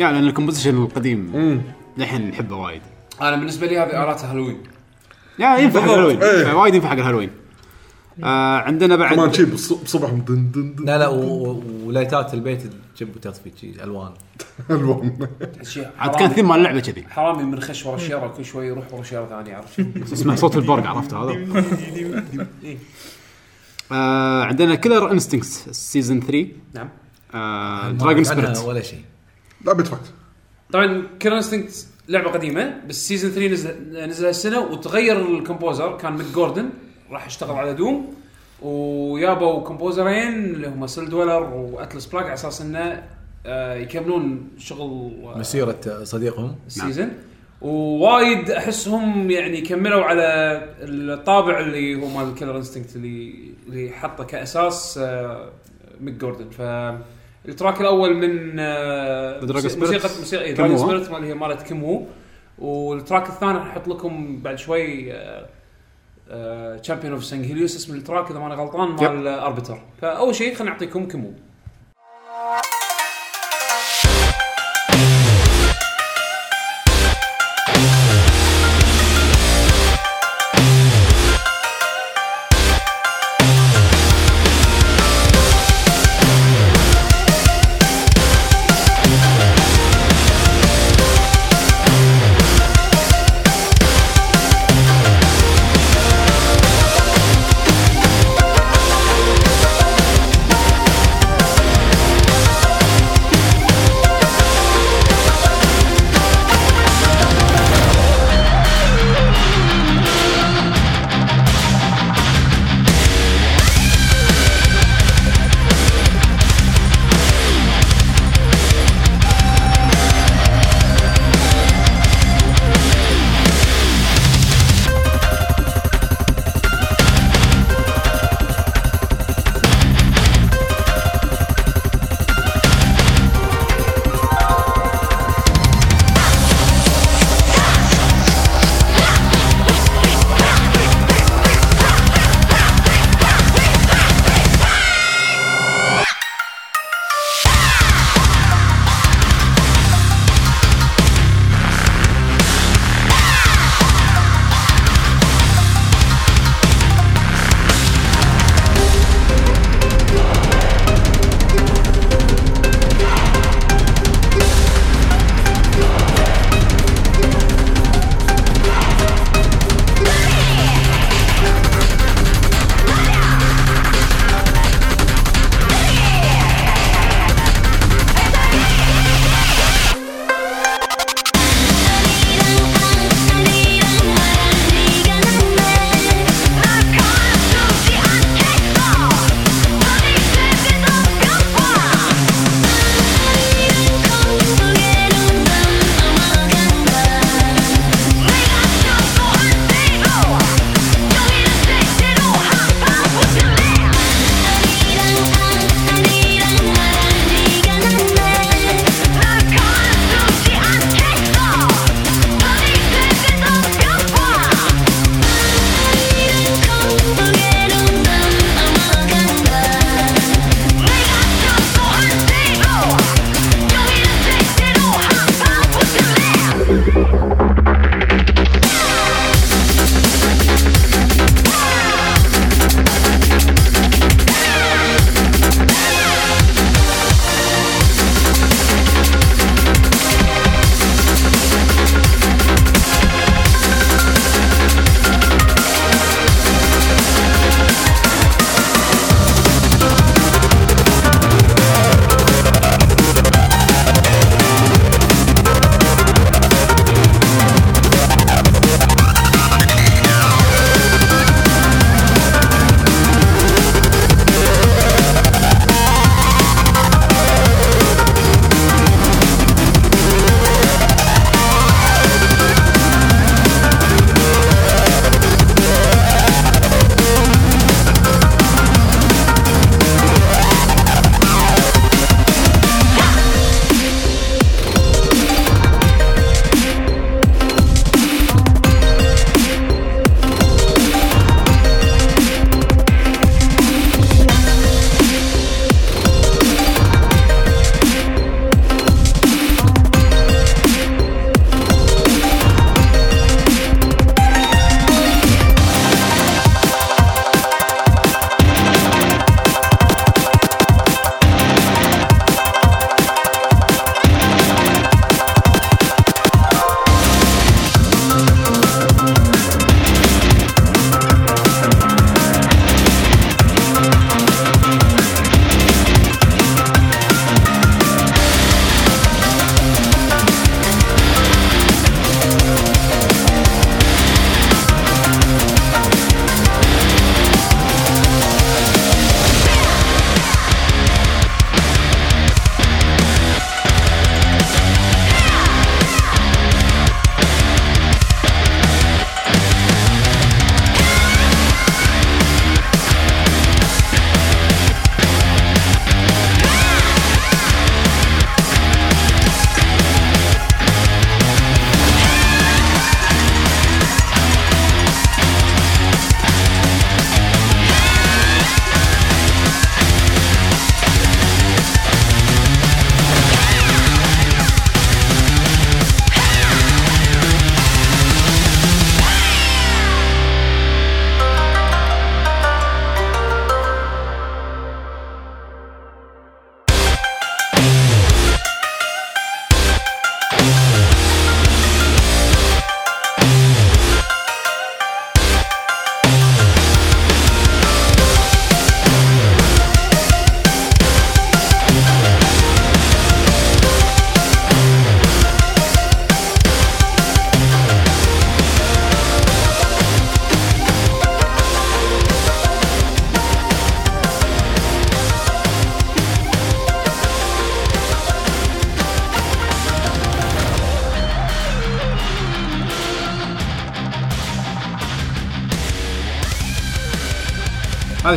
يعني لأن ال composition القديم للحين نحبه وايد. أنا بالنسبة لي هذه الات هالوين. يعني ينفع حق الهالوين إيه. وايد ينفع حق الهالوين آه عندنا كمان بعد شي بص- بصبح دن دن دن. لا لا و- و- ولايتات البيت تجيب وتطفي شي ألوان. [LAUGHS] ألوان. شيء عاد كان ثيم مال اللعبة كذي. حرامي من خش ورا الشيره كل شوي يروح ورا شيره ثانية عرفت؟ [LAUGHS] اسمه صوت البرق عرفت هذا؟ [LAUGHS] آه عندنا Killer Instinct season 3 نعم. آه ما Dragon عنها Spirit ولا شيء. لا بيدفعت طبعا Killer Instinct لعبة قديمة بس season 3 نزل نزل هالسنة وتغير ال composer كان Mick Gordon راح يشتغل على Doom ويابوا composer ين اللي هم Celldweller و Atlas Plug على أساس إنه آه، يكملون شغل آه، مسيرة صديقهم. ال season ووايد أحسهم يعني كملوا على الطابع اللي هو مال Killer Instinct اللي اللي حطه كأساس آه، Mick Gordon ف ال track الأول من آه، موسيقى. موسيقى Dragon. Spirit مال هي مالت Kim Wu وال track الثاني راح أحط لكم بعد شوي Champion of Sanghelios اسم ال track إذا ماني غلطان مال Arbiter فأول شيء خلينا نعطيكم Kim Wu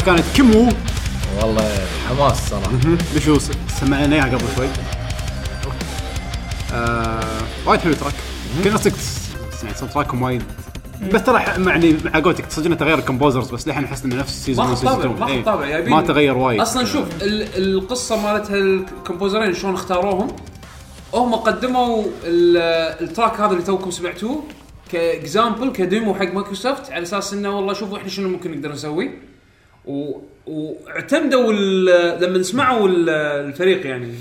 كانت Kim Wu. والله حماس صراحة. بشو سمعنا اياها قبل شوي. آه وايد حلو track. كل ناس يعني صوت track هم وايد. بس ترى ح- يعني مع قولتك صدق انه تغير ال composers بس للحين احس انه نفس season ما 1 خذ طابع season ما خذ طابع. جايبين ما تغير وايد. أصلا شوف ال- القصة مالت ال composer ين شلون اختاروهم؟ هم قدموا ال- ال track هذا اللي توكم سمعتوه ك example ك demo حق مايكروسوفت على أساس إنه والله شوفوا إحنا شنو ممكن نقدر نسوي. واعتمدوا ال- لما سمعوا ال- الفريق يعني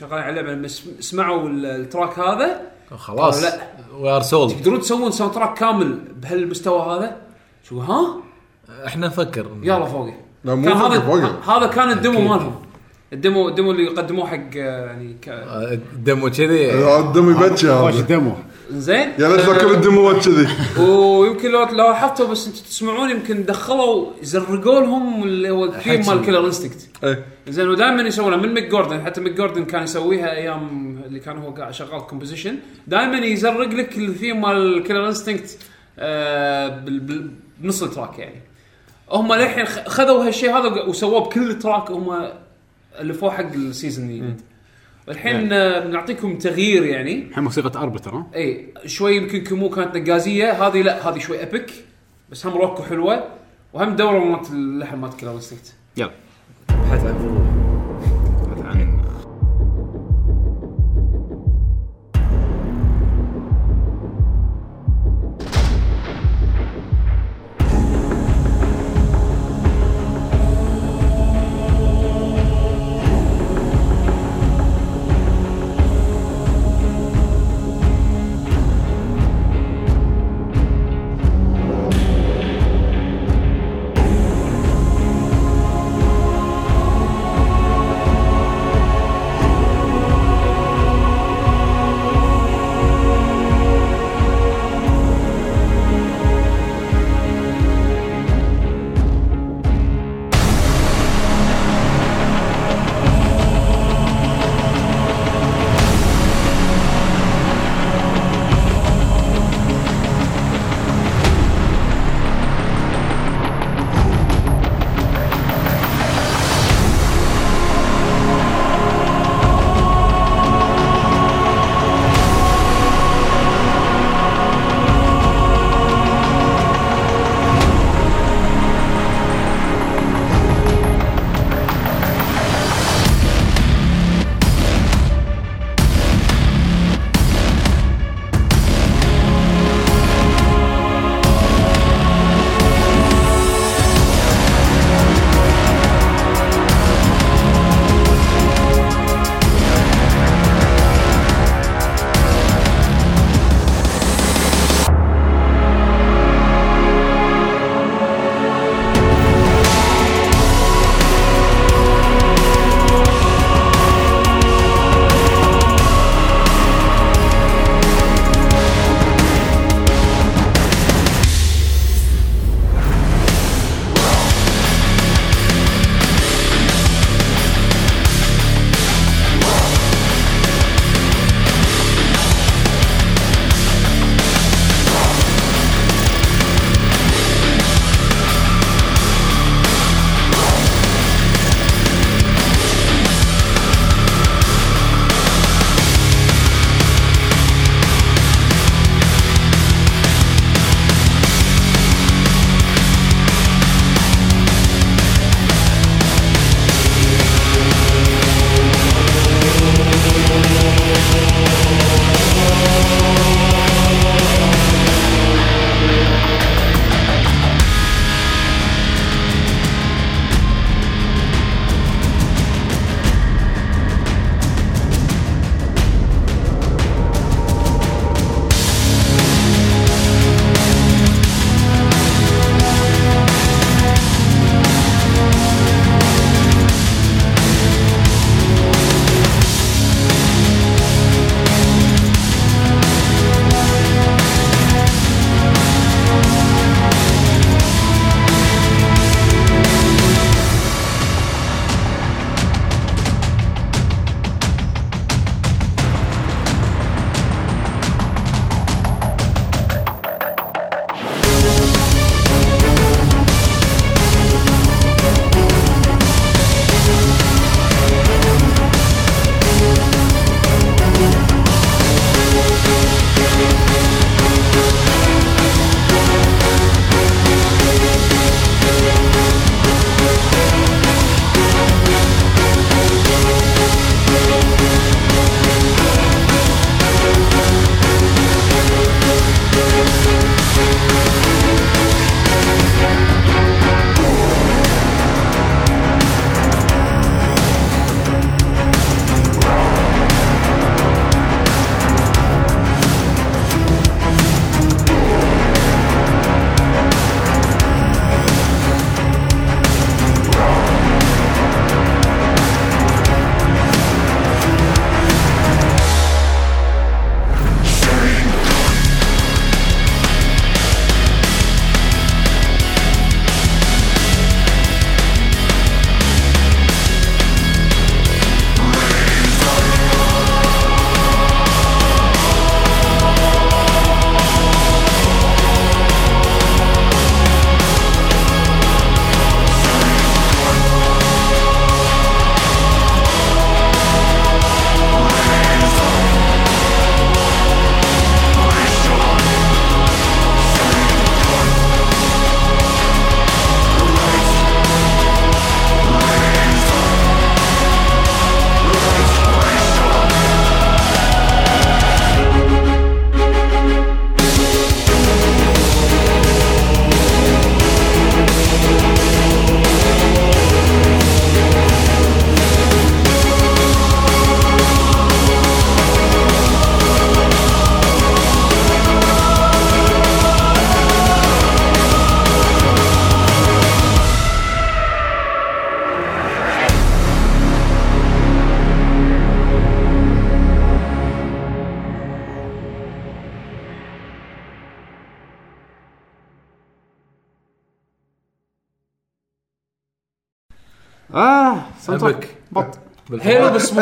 شغالين على اللعبة لما سم- سمعوا ال- ال track هذا خلاص. لا. we are sold تقدرون تسوون soundtrack كامل بهالمستوى هذا؟ شو ها؟ إحنا نفكر. يلا فوقي. لا، مو كان فوقي، هذا فوقي. هذا كان ال demo. مالهم. الديمو الديمو اللي قدموه حق يعني ك... ال demo كذي. ال demo يبكي هذا. demo زين؟ يا ليت ذاكر ال demo ات كذي. [LAUGHS] ويمكن لو لاحظتوا بس أنتم تسمعون يمكن دخلوا زرقوا لهم اللي هو الثيم. مال Killer Instinct إيه. زين ودائما يسوونها من Mick Gordon حتى Mick Gordon كان يسويها أيام اللي كان هو قاعد شغال composition دائما يزرق لك الثيم مال Killer Instinct آه بال- بال- بنص ال track يعني. هم للحين خ- خذوا هالشيء هذا وسووه بكل track هم ألفوه حق ال season الجديد الحين آه، بنعطيكم تغيير يعني. الحين موسيقى اربتر ها؟ اي شوي يمكن كمو كانت نقازية. هذه لا هذه شوي ابيك بس هم روكو حلوة وهم دورة مالت اللحن مالت كيلر انستنكت يلا. بحث sound epic. but Halo بس مو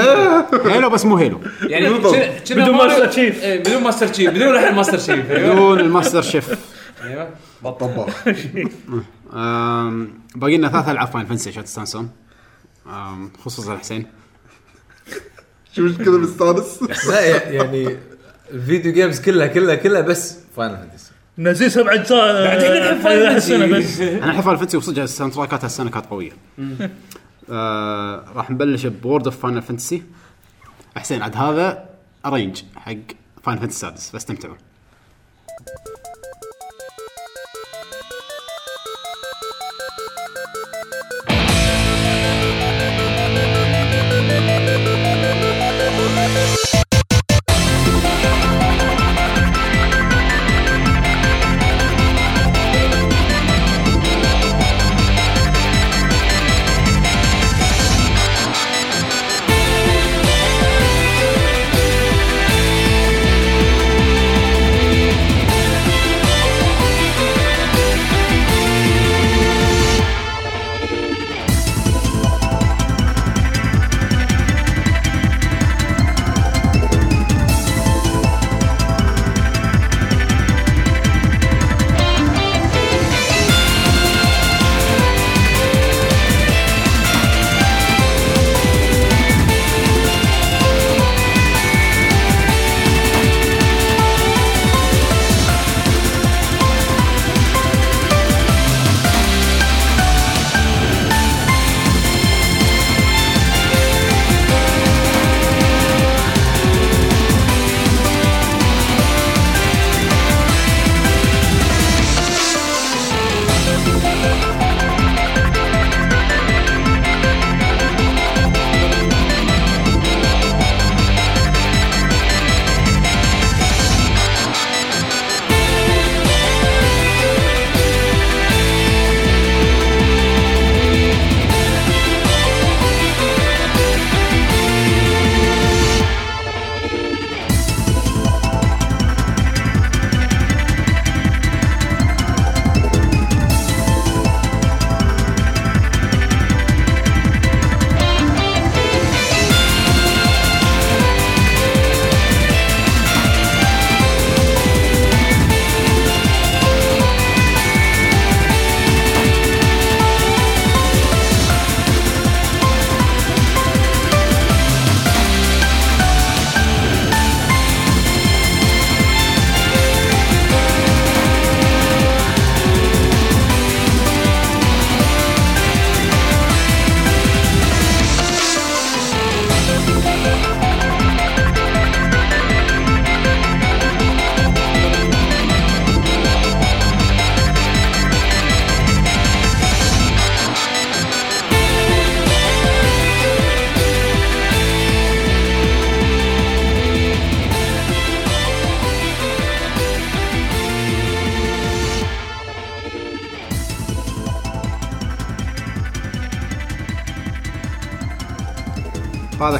Halo بس مو Halo يعني بدون Master Chief. إيه، بدون Master Chief بدون لحن Master Chief أيوه بدون ال Master Chief أيوه طباخ آم، باقي لنا ثلاث العاب Final Fantasy عشان تستانسون خصوصا حسين شو مش كذا مستانس لا يعني ال video games كلها كلها كلها بس Final Fantasy نزيل سبع اجزاء بعدين نلعب Final Fantasy. بس أنا الحين Final Fantasy وصدق ال sound track ات هالسنه كانت قويه آه راح نبلش World of Final Fantasy حسين عاد هذا arrange حق Final Fantasy السادس فاستمتعوا.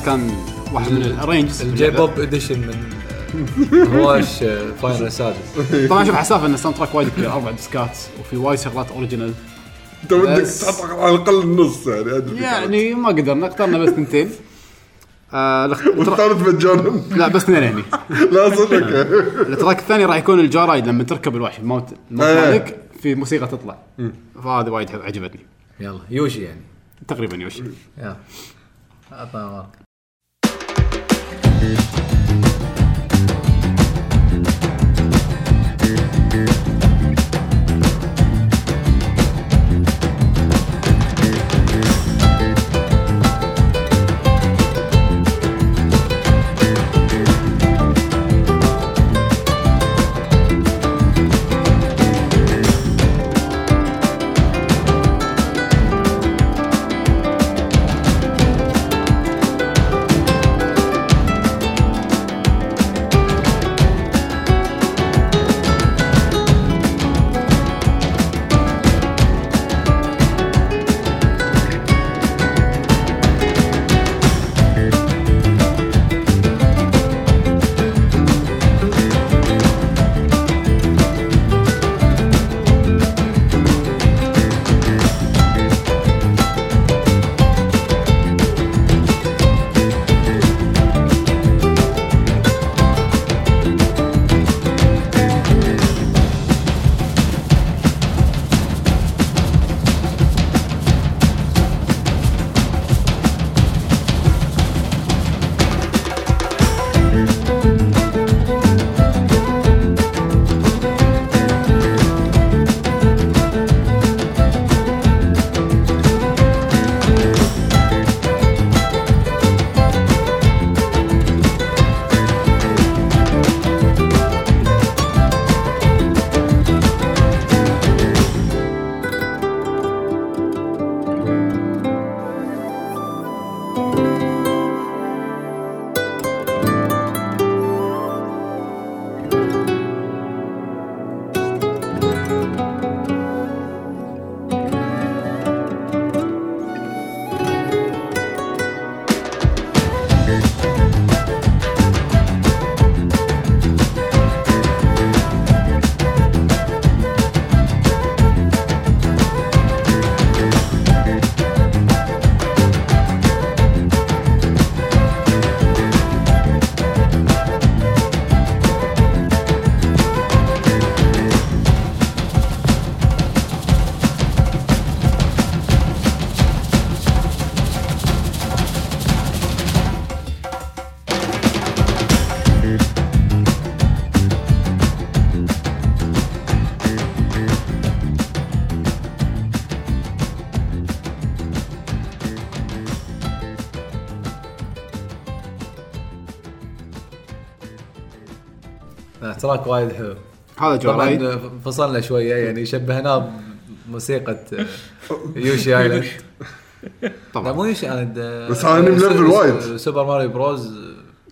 كان واحد من ال arranges ال J-pop edition من آه، هواش Final السادس طبعا شوف حسافه إن ال soundtrack وايد كبير أربع disc ات وفي وايد شغلات original أنت ودك تحط على الأقل النص يعني. يعني ما قدرنا اخترنا بس اثنتين. [LAUGHS] آه والثالث مجانا. لا بس اثنين هني. [LAUGHS] لا صدق. [LAUGHS] ال track الثاني راح يكون ال joyride لما تركب الوحش الموت. مالك في موسيقى تطلع. فهذه وايد عجبتني. يلا يوشي يعني. تقريبا يوشي. يلا. عطنا تراك وايد حلو. هذا جو رايد طبعا فصلنا شوية يعني شبهناه بموسيقى آه، يوشي آيلاند. لا طبعا مو يوشي آيلاند آه، بس ليفل س- وايد. سوبر ماريو بروز.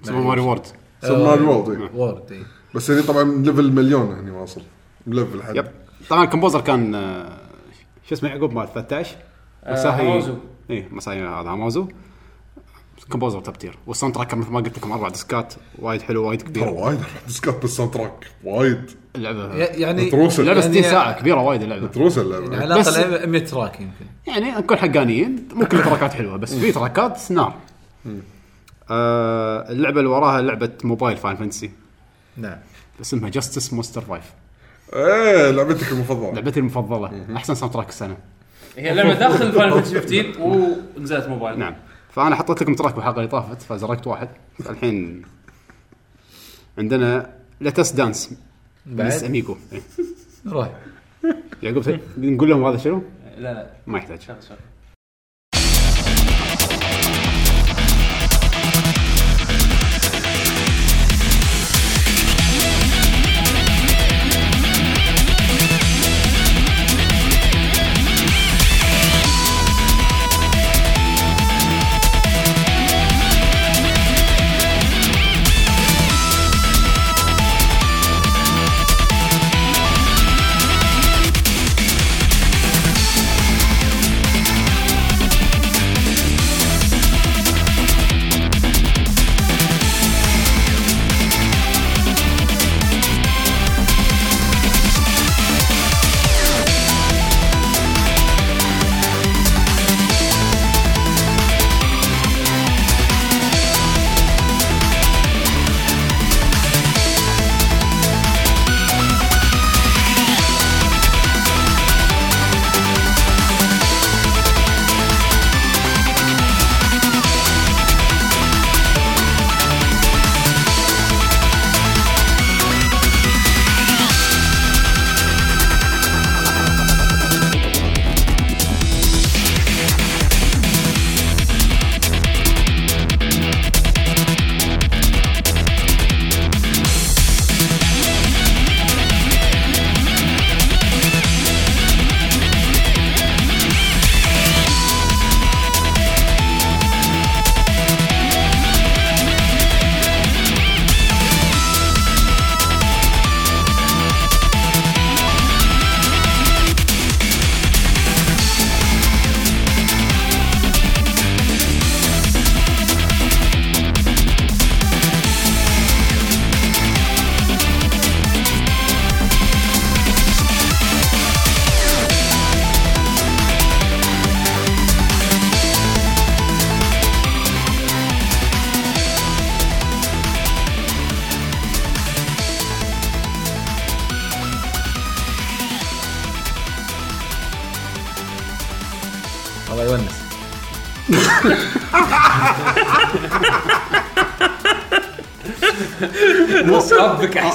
سوبر ماريو وورد. سوبر ماريو وورلد إي. وورد إي. بس هني طبعا ليفل مليون هني واصل. ليفل حد يب. طبعا الكومبوزر كان آه، شو اسمه يعقوب مال 13 مساهي. اي مساهي هذا هاموزو. كومبوزر توب تير. والساوند تراك مثل ما قلت لكم أربع ديسكات وايد حلو وايد ترى كبير وايد disc ات بال soundtrack وايد. اللعبة يعني متروسه اللعبة 60 يعني- ساعة كبيرة وايد اللعبة. متروسه اللعبة. على بس- الاقل 100 track يمكن. يعني نكون حقانيين مو كل ال track ات حلوة بس في track ات نار آه اللعبة اللي وراها لعبة موبايل Final Fantasy. نعم. اسمها Justice Monsters 5 إيه لعبتك المفضلة. لعبتي المفضلة. أحسن soundtrack السنة. هي لعبة داخل Final Fantasy 15 ونزلت موبايل. نعم. فأنا حطيت لكم track بالحلقة اللي طافت فزرقت واحد. الحين عندنا لتس دانس. بعد؟ بس اميجو إيه. روح يعقوب نقول لهم هذا شنو؟ لا لا. ما يحتاج. شغل شغل.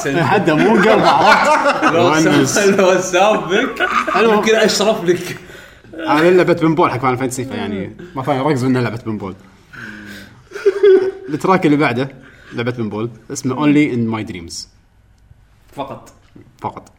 احسن [LAUGHS] حدا مو قلب عرفت. لو سابك يمكن أشرف لك. أنا لعبه بنبول حق فاين فانتسي فيعني ما فاهم ركز انها لعبه بنبول التراك اللي بعده لعبه بنبول اسمه اونلي ان ماي دريمز فقط. فقط.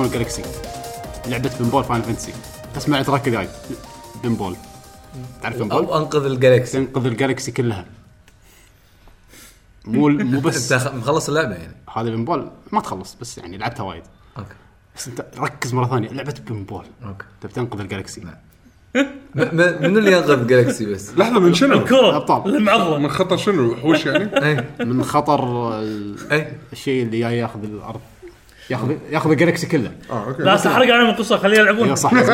تنقذون ال galaxy لعبة pinball Final Fantasy اسمع اللي تركز جاي pinball تعرف pinball؟ أو أنقذ ال galaxy. تنقذ ال galaxy كلها. مو مو بس. أنت مخلص اللعبة يعني. هذا pinball ما تخلص بس يعني لعبتها وايد. okay. بس أنت ركز مرة ثانية. لعبة pinball okay. تبي تنقذ ال galaxy. م- م- منو اللي ينقذ galaxy بس؟ لحظة من شنو؟ الكره أبطال. المعضله من خطر شنو؟ وحوش يعني؟ اي من خطر اي الشيء اللي جاي ياخذ الأرض. ياخذ ياخذ ال galaxy كله. آه okay. لا تحرق عليهم القصة خليه يلعبون. صح يعني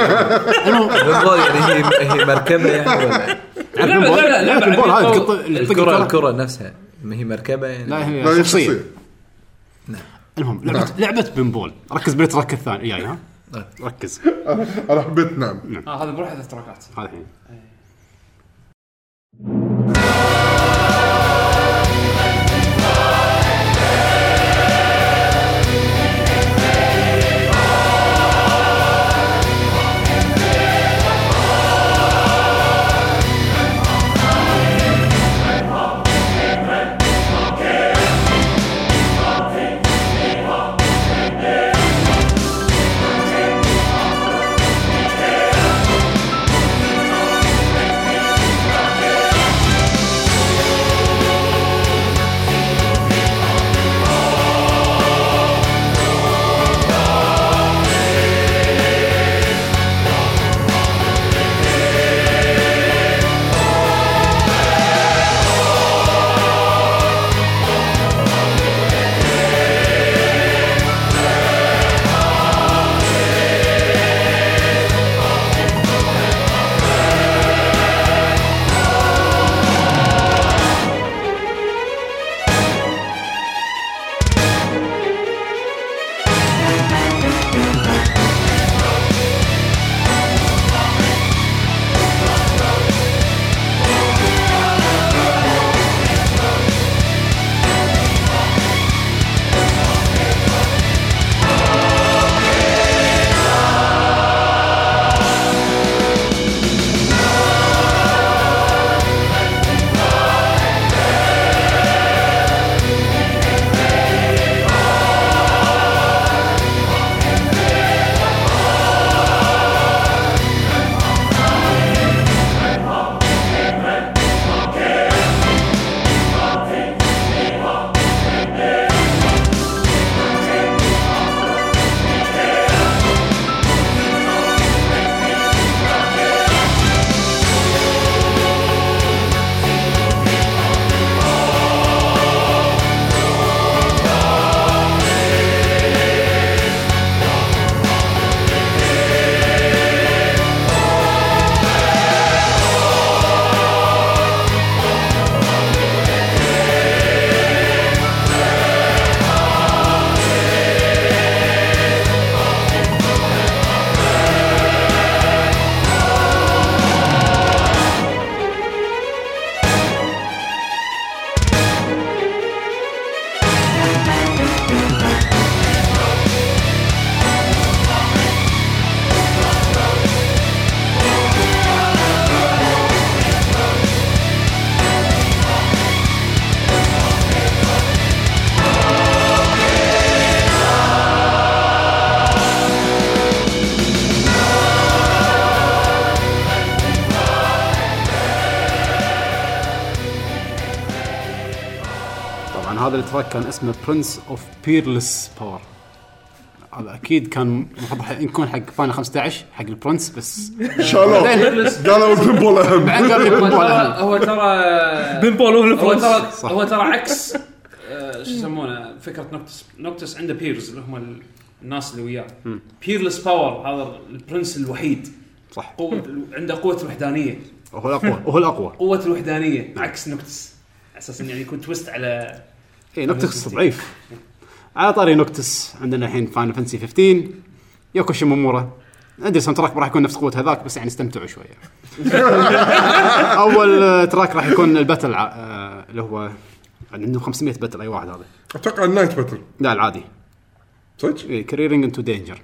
هي هي مركبة يعني. لا،؟ لا، لا، اللي تطق الكره الكرة. الكرة نفسها. ما هي مركبة يعني. لا هي شخصية. شخصية. المهم لعبه لعبة pinball ركز بال track الثاني جاي ها؟ ركز. [LAUGHS] أنا حبيت نعم. آه هذا بروحه ثلاث track ات. هذا الحين. ال track كان اسمه Prince of Peerless Power هذا أكيد كان المفروض يكون حق Final 15 حق ال prince بس شالوه قالوا ال pinball أهم. بعدين قال لي هو pinball ترى أهم. هو ترى pinball هو هو ترى. هو عكس آه، شو يسمونه فكرة Noctis Noctis عنده peers اللي هم ال- الناس اللي وياه. Peerless Power هذا ال prince الوحيد. صح. قوة عنده قوة الوحدانية. وهو الأقوى وهو الأقوى. قوة الوحدانية عكس Noctis على أساس إنه يعني يكون twist على اي Noctis ضعيف. على طاري Noctis عندنا الحين Final Fantasy 15 Yoko Shimomura أدري soundtrack راح يكون نفس قوة هذاك بس يعني استمتعوا شوية. [LAUGHS] أول track راح يكون ال battle آه، اللي هو عنده 500 battle أي واحد هذا. أتوقع ال night battle لا العادي. صدق؟ Careening into Danger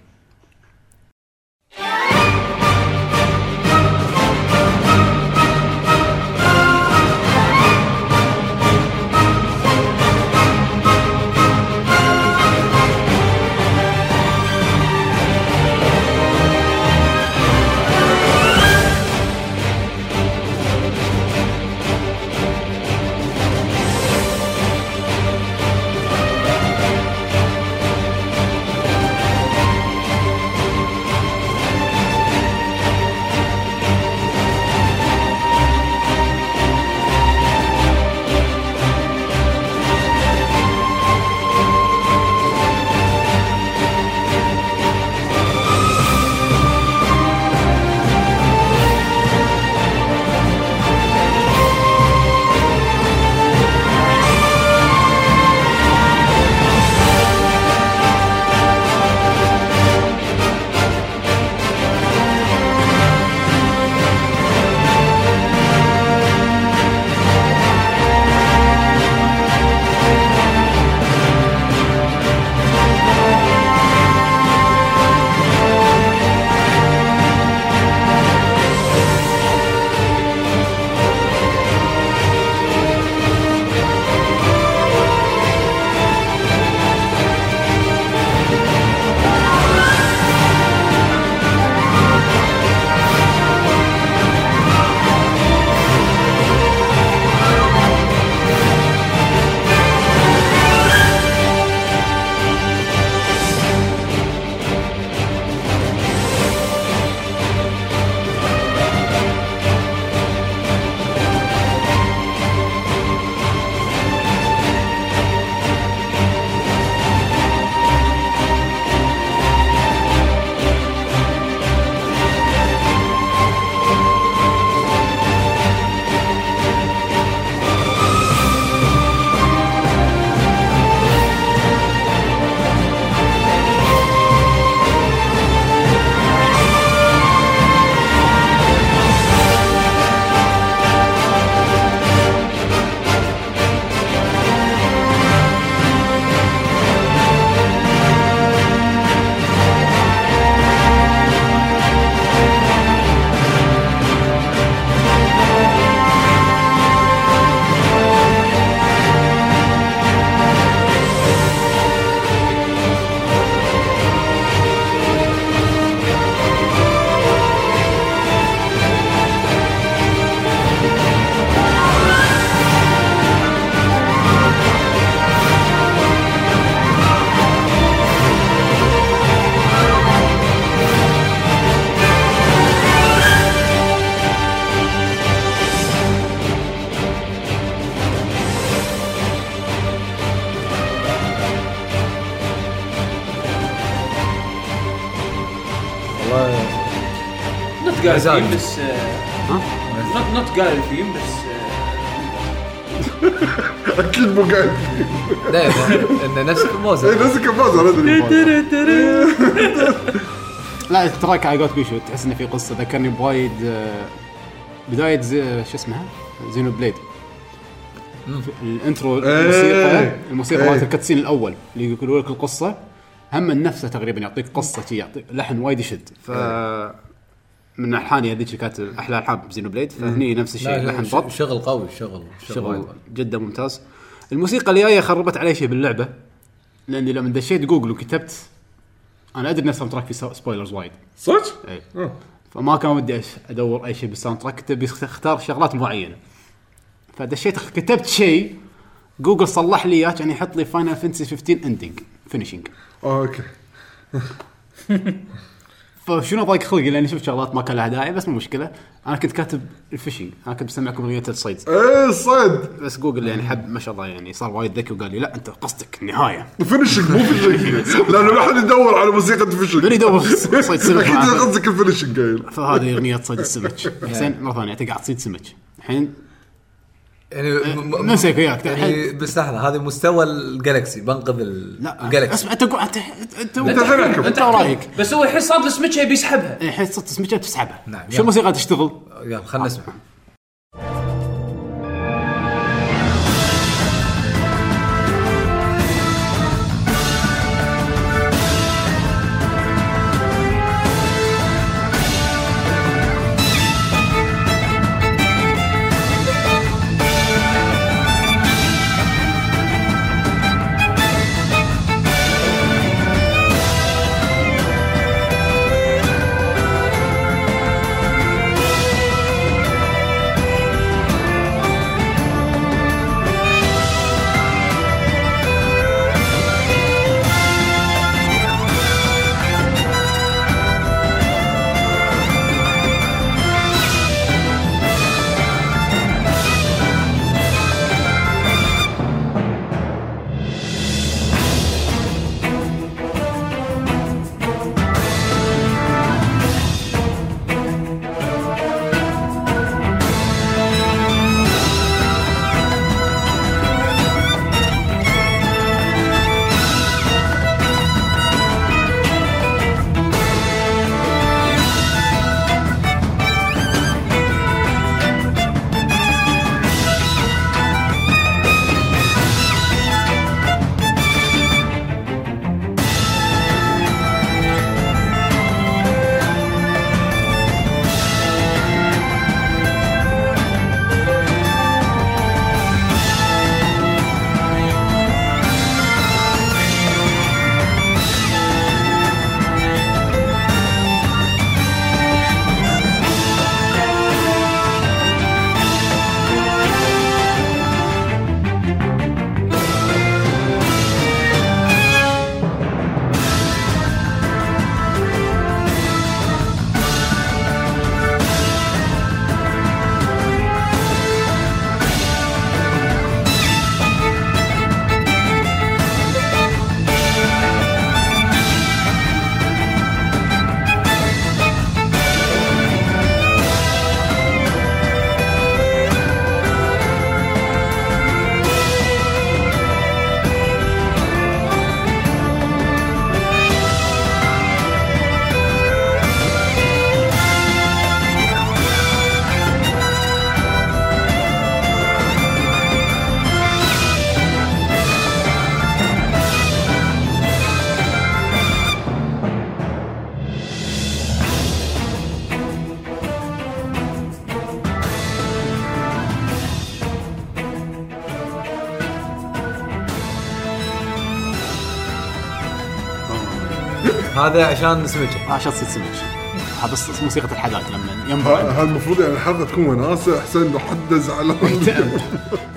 نوت قال. الثيم بس نوت نوت قال الثيم بس آه، أكيد مو قاعد لا انه نفس اي الموزه نفس أدري. [LAUGHS] لا التراك على قولت بيشو تحس إنه في قصة ذكرني بوايد آه، بداية زي شو اسمها؟ زينو بليد. الانترو الموسيقى الموسيقى إيه. مالت الكاتسين الأول اللي يقولوا لك القصة هم نفسه تقريبا يعطيك قصة يعطيك لحن وايد يشد. ف من الحاني هذيك كانت أحلى الحان ب Xenoblade فهني نفس الشيء لحن بط شغل قوي شغل شغل وايد. جدا ممتاز. الموسيقى اللي جاية خربت علي شيء باللعبة لأني لما دشيت جوجل وكتبت أنا أدري إن ال soundtrack فيه spoilers وايد. صدق؟ اي. فما كان ودي أدور أي شيء بال soundtrack كنت أبي أختار شغلات معينة. فدشيت كتبت شيء جوجل صلح لي إياه كان يحط لي Final Fantasy 15 ending finishing آه okay. [LAUGHS] فشنو ضايق خلقي لأني شفت شغلات ما كان لها داعي بس مو مشكلة. أنا كنت كاتب ال fishing أنا كنت بسمعكم اغنيه الصيد إيه الصيد بس جوجل يعني حب ما شاء الله يعني صار وايد ذكي وقال لي لا أنت قصدك النهاية. finishing مو fishing [LAUGHS] لأنه ما حد يدور على موسيقى ال fishing من يدور؟ [LAUGHS] صيد سمك أكيد. قصدك ال finishing فهذه أغنية صيد السمك. حسين مرة ثانية انت قاعد تصيد سمك. الحين يعني م- م- نسيك وياك يعني بس لحظه هذا مستوى الجالكسي بنقذ ال- لا الجالكسي. أسمع أنت انت أنت أنت ورايك بس هو الحين صار السمكه يبي يسحبها. الحين إيه، صرت سمكه بتسحبها نعم، شو. الموسيقى تشتغل؟ يلا خلينا نسمع. هذا عشان سمكه عشان تصيد سمك هذا بس موسيقى الحدث لما ينبع هذا المفروض يعني الحلقة تكون وناسة احسن انه حد زعلان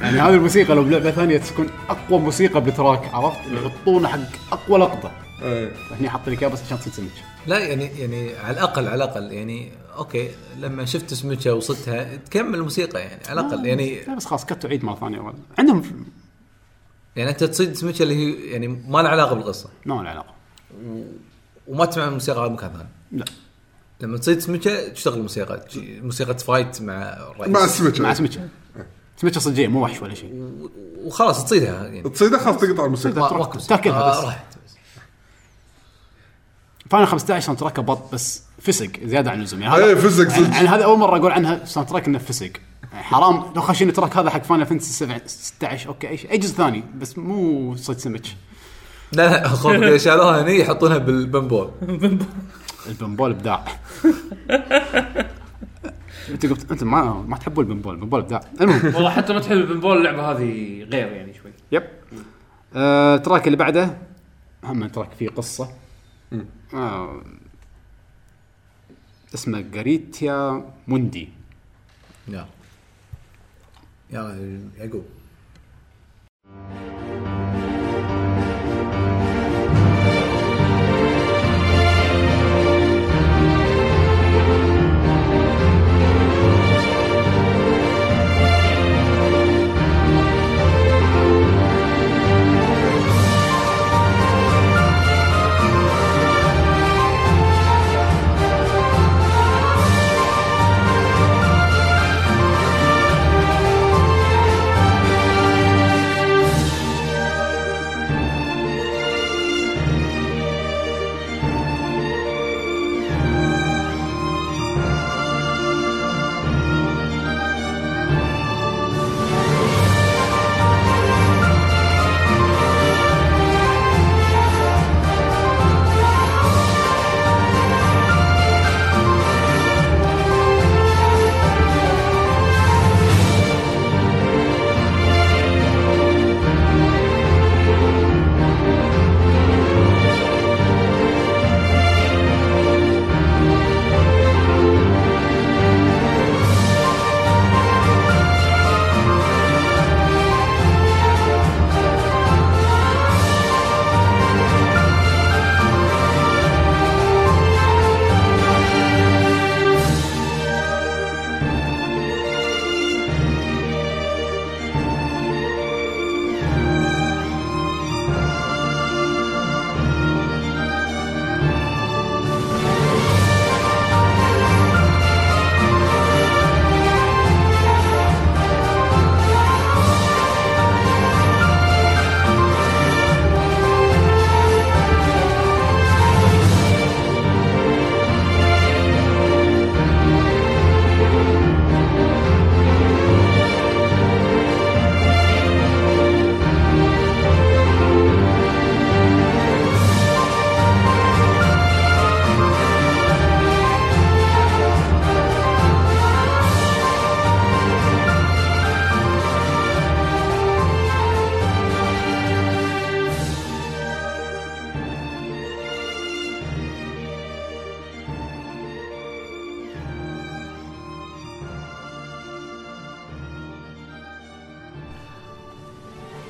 يعني هذه الموسيقى لو بلعبة ثانية تكون أقوى موسيقى بتراك عرفت؟ يحطونه حق أقوى لقطة. إيه. هني حاط لك بس عشان تصيد سمك. لا يعني يعني على الاقل على الأقل يعني أوكي لما شفت سمكة وصدتها تكمل الموسيقى يعني على الأقل يعني لا بس خلاص كت وعيد مرة ثانية؟ عندهم يعني أنت تصيد سمكة اللي هي يعني ما لها علاقة بالقصة. ما له علاقة. وما تسمع الموسيقى على مكان ثاني. لا. لما تصيد سمكة تشتغل موسيقى موسيقى fight مع الرئيس. مع السمكه مع سمكة. سمكة صجية مو وحش ولا شيء. وخلاص تصيدها يعني. تصيدها خلاص تقطع الموسيقى. تاكلها بس. آه، راحت Final 15 soundtrack ه بط بس فسق زيادة عن اللزوم. يعني إيه فسق صدق. يعني هذا أول مرة أقول عنها soundtrack إنه فسق. يعني حرام. لو خاشين ال track هذا حق Final Fantasy 16 okay اي شيء أي جزء ثاني بس مو صيد سمك. لا لا خوفك [LAUGHS] إذا شالوها هني يحطونها بال pinball. ال pinball إبداع. [LAUGHS] أنت قلت أنت ما ما تحبوا ال pinball ال pinball إبداع. المهم. والله حتى ما تحب ال pinball اللعبة هذه غير يعني شوي. yep. آه، ال track اللي بعده. هم track فيه قصة. آه. اسمه جاريتيا موندي. يلا يلا يعقوب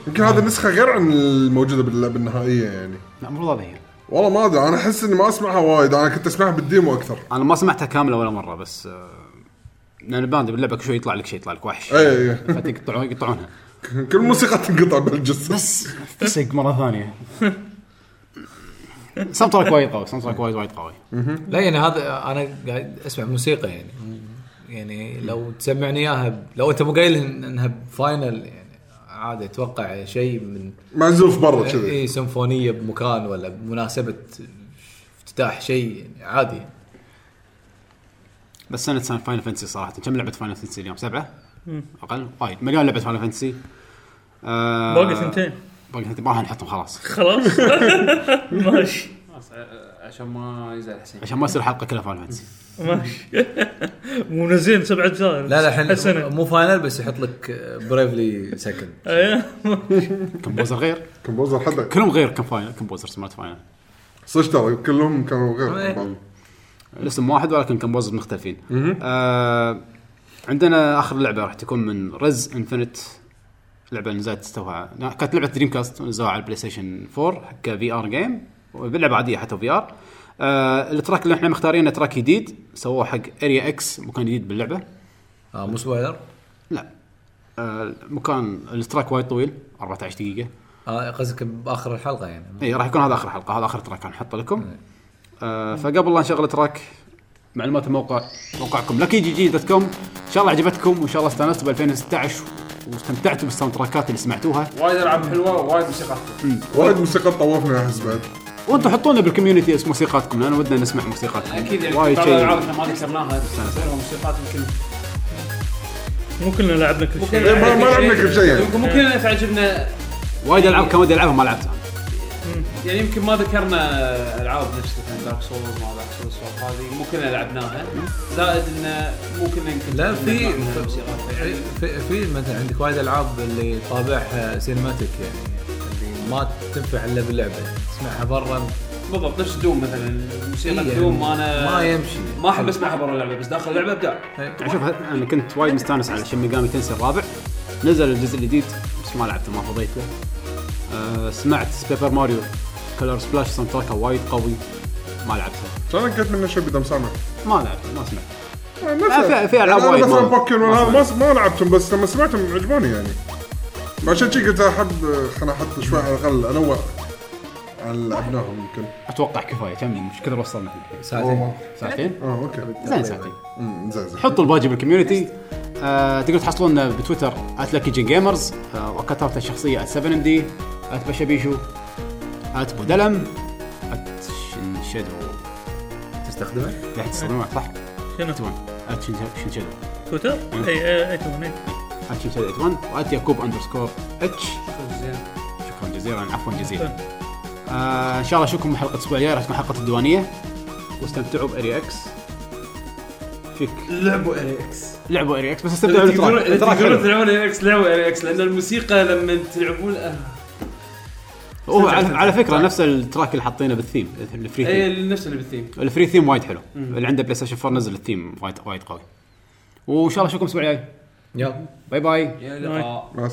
يمكن هذه النسخة غير عن الموجودة باللعبه النهائيه يعني. لا المفروض هذا هي والله ما أدري أنا أحس إني ما أسمعها وايد أنا كنت أسمعها بال demo أكثر. أنا ما سمعتها كاملة ولا مرة بس آه، لأن باندي باللعبه كل شوي يطلع لك شيء يطلع لك وحش. اي اي فتقطعون يقطعونها. [LAUGHS] كل موسيقى تنقطع بالجسم. بس فسق مرة ثانية. soundtrack وايد قوي soundtrack وايد وايد قوي. لا يعني هذا أنا قاعد أسمع موسيقى يعني. يعني لو تسمعني إياها ب- لو أنت مو قايل إن- إنها ب Final يعني. عادي أتوقع شيء من معزوف برا كذي. اي سيمفونية بمكان ولا بمناسبة افتتاح شيء يعني عادي. بس سنه سنه Final Fantasy صراحة. كم لعبة Final Fantasy اليوم؟ سبعة؟ أقل؟ وايد. مليون لعبة Final Fantasy آه باقي ثنتين. باقي ثنتين. ما راح نحطهم خلاص. خلاص. [LAUGHS] ماشي. عشان ما يزعل حسين. عشان ما يصير حلقة كلها Final Fantasy ماشي. [LAUGHS] مو منزلين سبع أجزاء. لا لا الحين مو Final بس يحط لك Bravely Second composer غير؟ كمبوزر حدا كلهم غير كم Final؟ composers مالت Final. صدق ترى كلهم كانوا غير. الاسم واحد ولكن composers مختلفين. آه عندنا آخر لعبة راح تكون من Rez Infinite لعبة نزلت استوها كانت لعبة Dreamcast نزلوها على ال PlayStation 4 حق VR game باللعبه عادية حتى VR آه ال track اللي إحنا مختارينه track جديد سووه حق Area X مكان جديد باللعبة. آه مو spoiler لا. آه مكان ال track وايد طويل 14 دقيقة. آه قصدك بآخر الحلقة يعني. إي راح يكون هذا آخر حلقة. هذا آخر track نحطه لكم. آه فقبل لا نشغل track معلومات الموقع موقعكم. لكي GG dot com إن شاء الله عجبتكم وإن شاء الله استانستوا ب 2016 واستمتعتوا بال soundtrack ات اللي سمعتوها. وايد ألعاب حلوة ووايد موسيقى وايد موسيقى طوفنا احس بعد وأنتم حطونا بال community اسم موسيقاتكم لأن ودنا نسمع موسيقاتكم. أكيد يعني وايد بعض شيء. الالعاب إحنا ما ذكرناها غيرها موسيقات يمكن مو كلنا لعبنا كل شيء. ما- لعبنا كل شيء. يعني. يمكن مو كلنا تعجبنا وايد ألعاب كان ودي ألعبها ما لعبتها. يعني يمكن ما ذكرنا ألعاب نفس مثلا Dark Souls ما Dark Souls هذه مو كلنا لعبناها. زائد انه مو كلنا يمكن لا في. في, في, في مثلا عندك وايد ألعاب اللي طابعها cinematic يعني. ما تنفع إلا باللعبة. تسمعها برا. بالضبط نفس Doom مثلا. موسيقى إيه، Doom ما أنا ما يمشي. ما أحب أسمعها برا اللعبة بس داخل اللعبة ابداع يعني شوف أنا كنت وايد مستانس على Shin Megami Tensei الرابع. نزل الجزء الجديد بس ما لعبته ما فضيت له. أه سمعت Paper Mario Color Splash soundtrack ه وايد قوي. ما لعبته. أنا قلت منه شوي بدم سامع. ما لعبته ما سمعت. نفسه. في- في ألعاب يعني وايد مثلا ما- بوكيمون ما ما لعبتهم بس لما سمعتهم عجبوني يعني. فعشان كذا قلت احب خلنا أحط شوي على الأقل. انوع على ابنائهم يمكن. أتوقع كفاية. كم يعني؟ مش كثر وصلنا ساعتين. ساعتين؟ آه okay. زين ساعتين. طيب، طيب. زين زين. حطوا الباجي بال community آه، تقدروا تحصلونا بتويتر @لكيجن Gamers آه، الشخصية 7 MD @بشبيشو @بودلم @شنشدو تستخدمه؟ لا تستخدمه صح؟ شنو؟ شنشدو تويتر؟ اي اي تويتر @شمسيد81 وات يعقوب اندرسكور اتش شكرا جزيلا عفوا جزيلا آه ان شاء الله اشوفكم حلقه الأسبوع الجاي راح تكون حلقه الديوانيه واستمتعوا باري إكس فيك لعبوا اري إكس لعبوا اري إكس بس استمتعوا بالتراك تقدرون تلعبون اري إكس لعبوا اري إكس لأن الموسيقى لما تلعبون هو على, على فكره نفس ال track اللي حاطينه بال theme ال free theme اي نفس اللي بال theme ال free theme وايد حلو اللي عنده بلاي ستيشن 4 نزل الثيم وايد وايد قوي وان شاء الله اشوفكم الأسبوع الجاي يلا bye bye يا لقاء مع